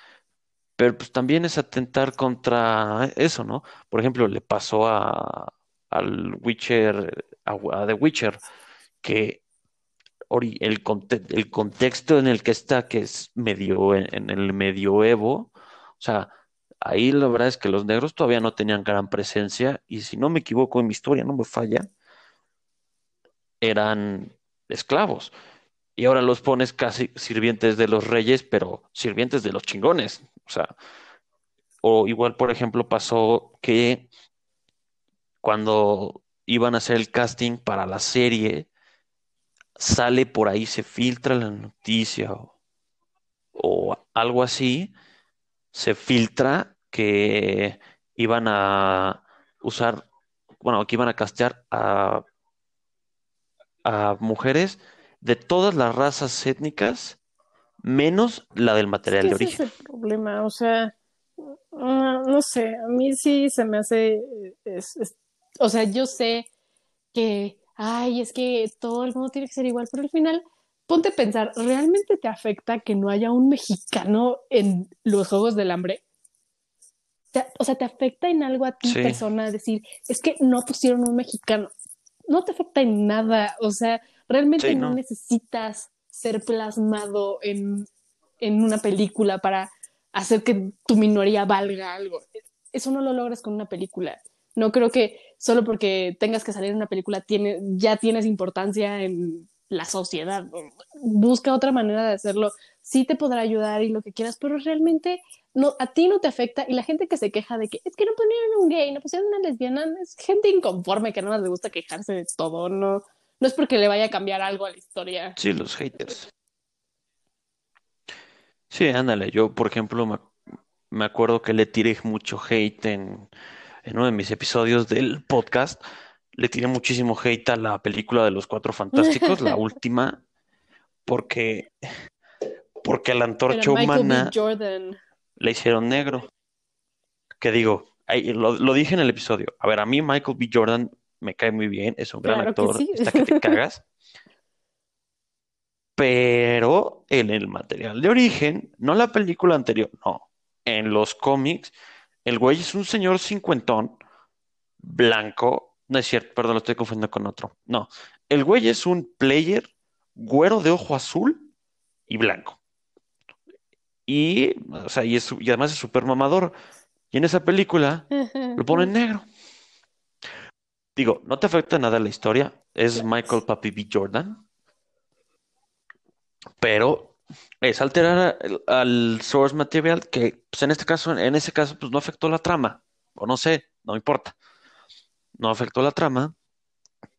Pero pues también es atentar contra eso, ¿no? Por ejemplo, le pasó a, al Witcher, a, The Witcher, que el, el contexto en el que está, que es medio en el medioevo, o sea, ahí la verdad es que los negros todavía no tenían gran presencia y si no me equivoco en mi historia, no me falla, eran esclavos. Y ahora los pones casi sirvientes de los reyes, pero sirvientes de los chingones. O sea, o igual, por ejemplo, pasó que cuando iban a hacer el casting para la serie, sale por ahí, se filtra la noticia o algo así, se filtra que iban a usar, bueno, que iban a castear a, a mujeres de todas las razas étnicas, menos la del material de origen. Ese es el problema, o sea, no, sé, a mí sí se me hace, o sea, yo sé que, ay, es que todo el mundo tiene que ser igual, pero al final ponte a pensar, ¿realmente te afecta que no haya un mexicano en los Juegos del Hambre? o sea, te afecta en algo a ti, persona, decir, es que no pusieron un mexicano. No te afecta en nada, o sea, realmente no. necesitas ser plasmado en, en una película para hacer que tu minoría valga algo. Eso no lo logras con una película. No creo que solo porque tengas que salir en una película tiene, ya tienes importancia en la sociedad. Busca otra manera de hacerlo. Sí te podrá ayudar y lo que quieras, pero realmente no, a ti no te afecta. Y la gente que se queja de que es que no ponieron un gay, no pusieron una lesbiana, es gente inconforme que no les gusta quejarse de todo. No, no es porque le vaya a cambiar algo a la historia. Sí, los haters. Sí, ándale. Yo, por ejemplo, me acuerdo que le tiré mucho hate en, en uno de mis episodios del podcast. Le tiré muchísimo hate a la película de los Cuatro Fantásticos, la última, porque, porque la antorcha humana Jordan. le hicieron negro. Que digo, lo, lo dije en el episodio. A ver, a mí Michael B. Jordan me cae muy bien, es un gran Claro que actor, sí. está que te cagas. Pero en el material de origen, no la película anterior, no. En los cómics, el güey es un señor cincuentón, blanco. No es cierto, perdón, lo estoy confundiendo con otro. No, el güey es un player, güero de ojo azul y blanco. Y, o sea, y, es y además es súper mamador. Y en esa película lo ponen negro. Digo, no te afecta nada la historia. Es Michael Papi B. Jordan. Pero es alterar al, al source material que, pues en este caso, en ese caso, pues no afectó la trama. O no sé, no importa. No afectó la trama.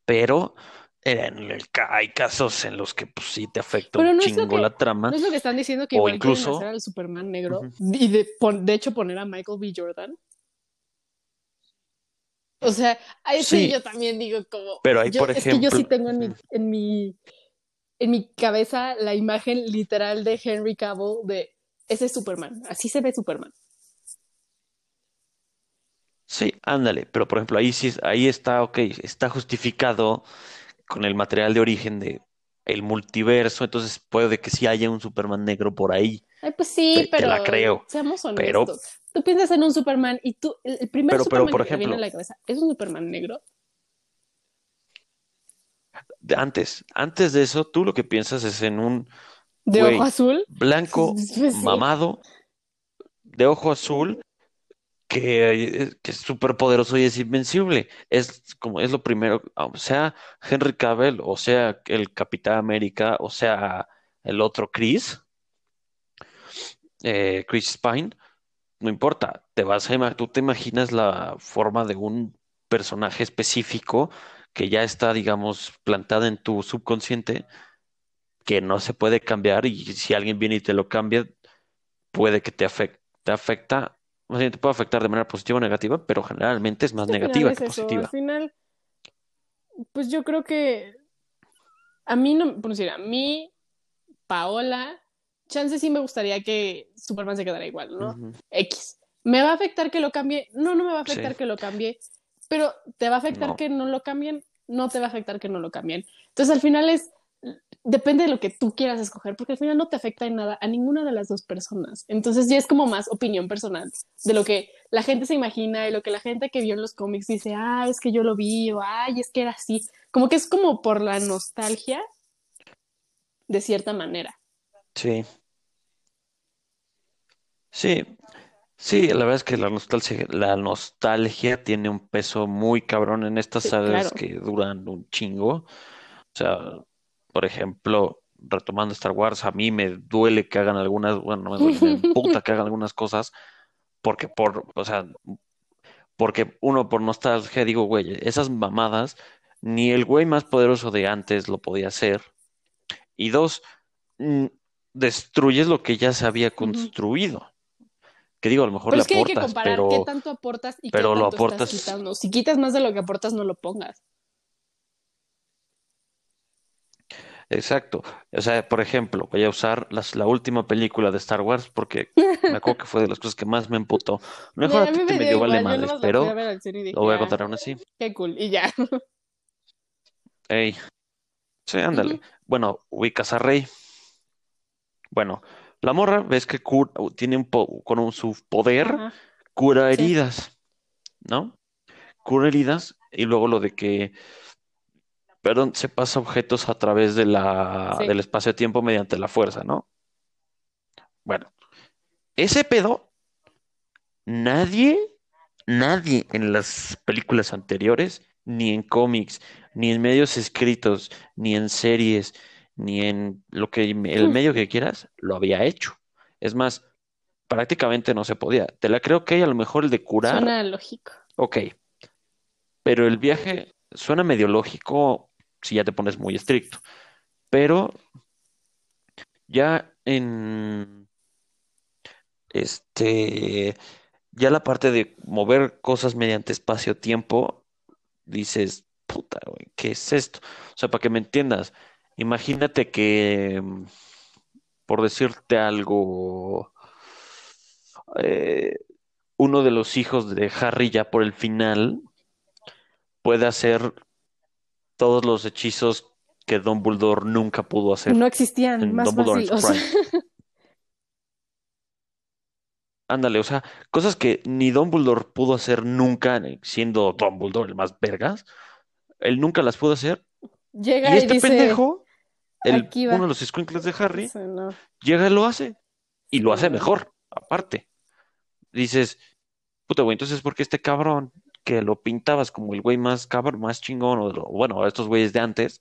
Pero en el, ca- hay casos en los que, pues sí te afecta Pero un no chingo que- la trama. ¿No es lo que están diciendo que O igual incluso- hacer al Superman negro y de, de hecho poner a Michael B. Jordan? O sea, ahí sí, Sí. yo también digo como... Pero ahí, yo- por es que yo sí ejemplo- tengo en mi, en mi en mi cabeza la imagen literal de Henry Cavill de ese es Superman. Así se ve Superman. Sí, ándale, pero por ejemplo, ahí sí, es- ahí está, ok, está justificado con el material de origen de el multiverso, entonces puede que sí haya un Superman negro por ahí, Ay, pues sí, Te- te pero la creo, seamos pero- honestos. Tú piensas en un Superman y tú, el, el primer Pero- pero, Superman por que te viene a ejemplo- la cabeza es un Superman negro. De antes, antes de eso, tú lo que piensas es en un De Güey. ojo azul. blanco, Pues sí. mamado, de ojo azul, que, que es súper poderoso y es invencible. Es como, es lo primero, o sea, Henry Cavill, o sea, el Capitán América, o sea, el otro Chris, eh, Chris Pine, no importa, te vas a tú te imaginas la forma de un personaje específico que ya está, digamos, plantada en tu subconsciente, que no se puede cambiar y si alguien viene y te lo cambia, puede que te afecte, te afecta, te puede afectar de manera positiva o negativa, pero generalmente es más negativa es que eso, positiva. Al final, pues yo creo que a mí no, por decir, a mí, Paola, chance sí me gustaría que Superman se quedara igual, ¿no? X. ¿Me va a afectar que lo cambie? No, no me va a afectar Sí. que lo cambie, pero ¿te va a afectar No. que no lo cambien? No te va a afectar que no lo cambien. Entonces al final es, depende de lo que tú quieras escoger, porque al final no te afecta en nada a ninguna de las dos personas. Entonces ya es como más opinión personal de lo que la gente se imagina y lo que la gente que vio en los cómics dice, ah, es que yo lo vi, o ay, es que era así. Como que es como por la nostalgia, de cierta manera. Sí. Sí, sí, la verdad es que la nostalgia, la nostalgia tiene un peso muy cabrón en estas Sí, sagas claro. que duran un chingo. O sea, por ejemplo, retomando Star Wars, a mí me duele que hagan algunas, bueno, no me duele, me emputa que hagan algunas cosas, porque por, o sea, porque uno por nostalgia digo, güey, esas mamadas, ni el güey más poderoso de antes lo podía hacer. Y dos, mm, destruyes lo que ya se había construido. Que digo, a lo mejor Pero le es que hay que aportas, comparar pero qué tanto aportas y pero qué lo tanto aportas- estás quitando. Si quitas más de lo que aportas, no lo pongas. Exacto. O sea, por ejemplo, voy a usar las- la última película de Star Wars porque me acuerdo que fue de las cosas que más me emputó. Mejor Mira, a ti te me medio dio vale a pero dije, lo voy a "Ah, contar aún así. Qué cool, y ya. Ey, sí, ándale. Bueno, ubicas a Rey. Bueno, la morra, ves que cura- tiene un po- con un, su poder, cura Sí. heridas, ¿no? Cura heridas y luego lo de que, perdón, se pasa objetos a través de la, Sí. del espacio-tiempo mediante la fuerza, ¿no? Bueno, ese pedo, nadie, nadie en las películas anteriores, ni en cómics, ni en medios escritos, ni en series, ni en lo que el Mm. medio que quieras, lo había hecho. Es más, prácticamente no se podía. Te la creo que hay a lo mejor el de curar, Suena lógico. ok, pero el viaje suena medio lógico si ya te pones muy estricto, pero ya en, Este, ya la parte de mover cosas mediante espacio-tiempo, dices, puta, güey, ¿qué es esto? O sea, para que me entiendas, imagínate que, por decirte algo, eh, uno de los hijos de Harry ya por el final puede hacer todos los hechizos que Dumbledore nunca pudo hacer No existían, en más Dumbledore fácil. Ándale, o sea, cosas que ni Dumbledore pudo hacer nunca, siendo Dumbledore el más vergas, él nunca las pudo hacer. Y llega y, este dice, pendejo, uno de los squinkles de Harry, Sí, no. llega y lo hace. Y lo hace mejor, aparte. Dices, puta, güey, entonces, ¿por qué este cabrón que lo pintabas como el güey más cabrón, más chingón, o bueno, estos güeyes de antes,